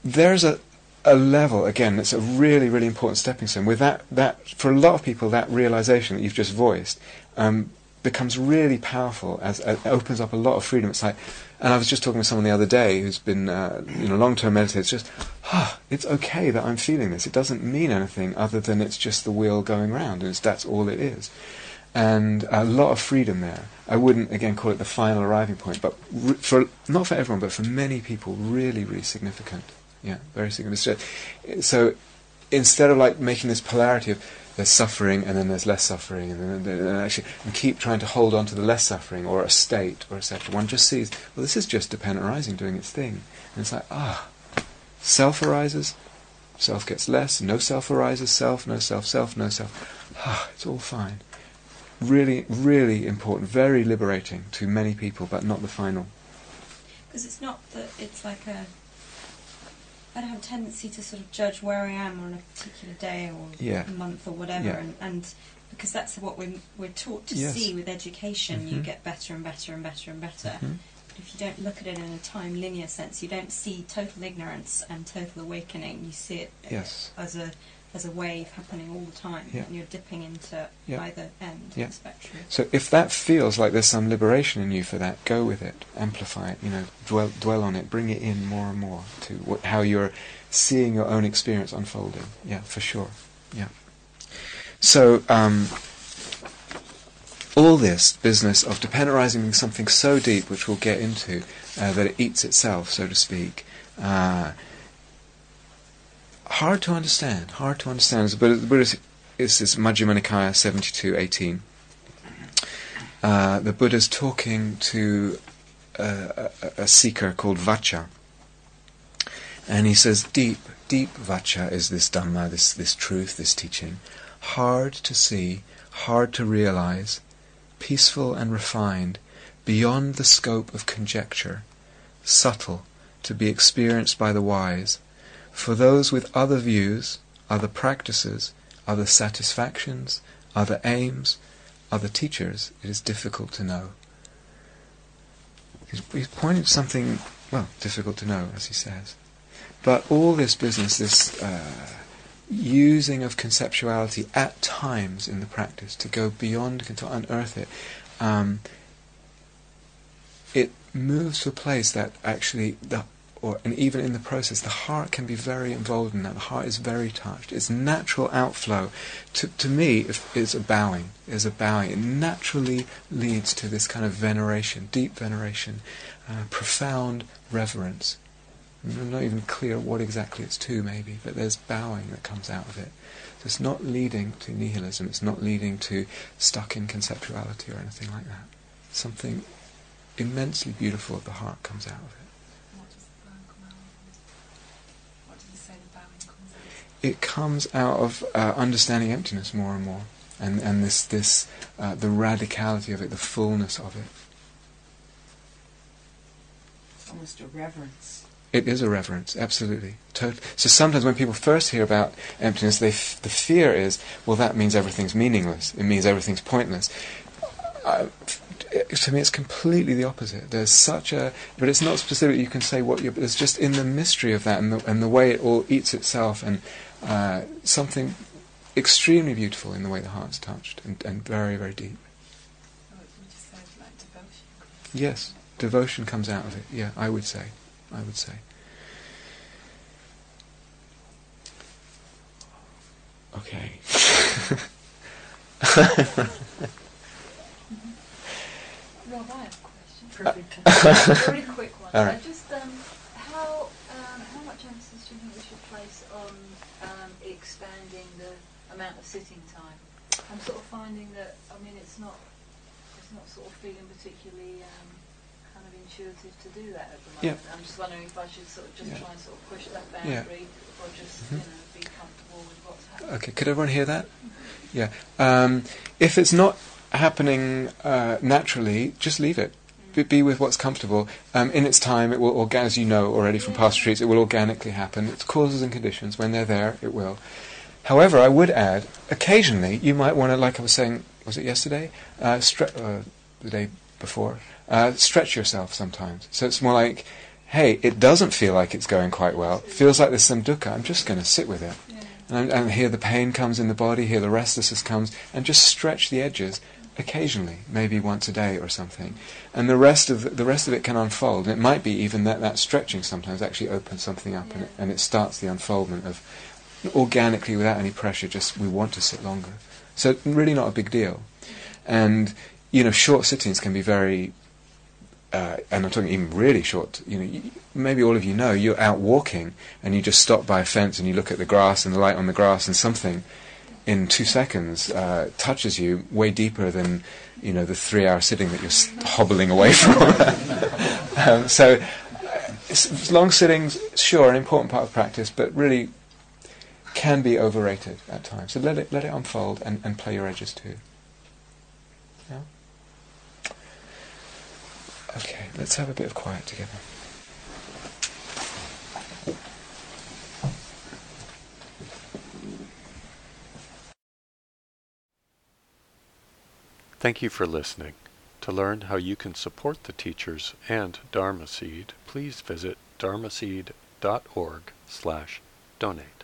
there's a, a level again. It's a really, really important stepping stone. With that, that for a lot of people, that realization that you've just voiced um, becomes really powerful as it opens up a lot of freedom. It's like, and I was just talking with someone the other day who's been, uh, you know, long-term meditator. It's just, ah, it's okay that I'm feeling this. It doesn't mean anything other than it's just the wheel going round. It's, that's all it is. And a lot of freedom there. I wouldn't again call it the final arriving point, but re- for not for everyone, but for many people, really, really significant. Yeah, very significant. So- So instead of like making this polarity of there's suffering and then there's less suffering and then and actually and keep trying to hold on to the less suffering or a state or etc. One just sees well this is just dependent arising doing its thing and it's like ah self arises self gets less no self arises self no self self no self ah it's all fine really really important very liberating to many people but not the final Because it's not that it's like a. I have a tendency to sort of judge where I am on a particular day or Yeah. month or whatever, Yeah. and, and because that's what we're, we're taught to Yes. see with education. You Mhm. get better and better and better and better. Mhm. But if you don't look at it in a time linear sense, you don't see total ignorance and total awakening. You see it Yes. as a as a wave happening all the time, Yeah. and you're dipping into Yeah. either end Yeah. of the spectrum. So if that feels like there's some liberation in you for that, go with it, amplify it, you know, dwell dwell on it, bring it in more and more to what, how you're seeing your own experience unfolding. Yeah, for sure. Yeah. So um, all this business of dependent arising being something so deep, which we'll get into, uh, that it eats itself, so to speak. Uh, hard to understand. Hard to understand. But the Buddha is this Majjhima Nikaya 7218. Uh, the Buddha's talking to uh, a, a seeker called Vaccha. And he says, deep, deep Vaccha is this Dhamma, this, this truth, this teaching. Hard to see, hard to realize, peaceful and refined, beyond the scope of conjecture, subtle, to be experienced by the wise. For those with other views, other practices, other satisfactions, other aims, other teachers, it is difficult to know. He's, to something, well, difficult to know, as he says. But all this business, this uh, using of conceptuality at times in the practice to go beyond, to unearth it, um, it moves to a place that actually the or and even in the process, the heart can be very involved in that. The heart is very touched. Its natural outflow, to to me, is a bowing. Is a bowing. It naturally leads to this kind of veneration, deep veneration, uh, profound reverence. I'm not even clear what exactly it's to, maybe, but there's bowing that comes out of it. So it's not leading to nihilism. It's not leading to stuck in conceptuality or anything like that. Something immensely beautiful of the heart comes out of it. It comes out of uh, understanding emptiness more and more, and and this this uh, the radicality of it, the fullness of it. It's almost a reverence. It is a reverence, absolutely. Tot- so sometimes when people first hear about emptiness, they f- the fear is, well, that means everything's meaningless. It means everything's pointless. Uh, f- to me, it's completely the opposite. There's such a, but it's not specific. You can say what you're. It's just in the mystery of that and the, and the way it all eats itself and uh, something extremely beautiful in the way the heart's touched and, and very, very deep. Oh, it would just say like devotion. Yes, devotion comes out of it. Yeah, I would say. I would say. Okay. Rob, I have a question. Perfect. A really quick one. All right. Finding that I mean it's not it's not sort of feeling particularly um, kind of intuitive to do that at the Yeah. moment. I'm just wondering if I should sort of just Yeah. try and sort of push that Yeah. boundary or just Mhm. you know be comfortable with what's happening. Okay, could everyone hear that? Yeah. Um, if it's not happening uh, naturally, just leave it. Be, be with what's comfortable. Um, in its time, it will, orga- as you know already from past retreats, it will organically happen. It's causes and conditions. When they're there, it will. However, I would add, occasionally you might want to, like I was saying, was it yesterday? Uh, stre- uh, the day before? Uh, stretch yourself sometimes. So it's more like, hey, it doesn't feel like it's going quite well. It feels like there's some dukkha. I'm just going to sit with it. And, and here the pain comes in the body, here the restlessness comes, and just stretch the edges occasionally, maybe once a day or something. And the rest of the rest of it can unfold. And it might be even that that stretching sometimes actually opens something up, and, it, and it starts the unfoldment of organically without any pressure. Just we want to sit longer, so really not a big deal. And you know, short sittings can be very uh, and I'm talking even really short, you know, maybe all of you know, you're out walking and you just stop by a fence and you look at the grass and the light on the grass and something in two seconds uh, touches you way deeper than, you know, the three-hour sitting that you're hobbling away from. um, so, uh, long sittings, sure, an important part of practice, but really can be overrated at times. So let it let it unfold and, and play your edges too. Yeah. Okay, let's have a bit of quiet together. Thank you for listening. To learn how you can support the teachers and Dharma Seed, please visit dharma dharmaseed.org slash donate.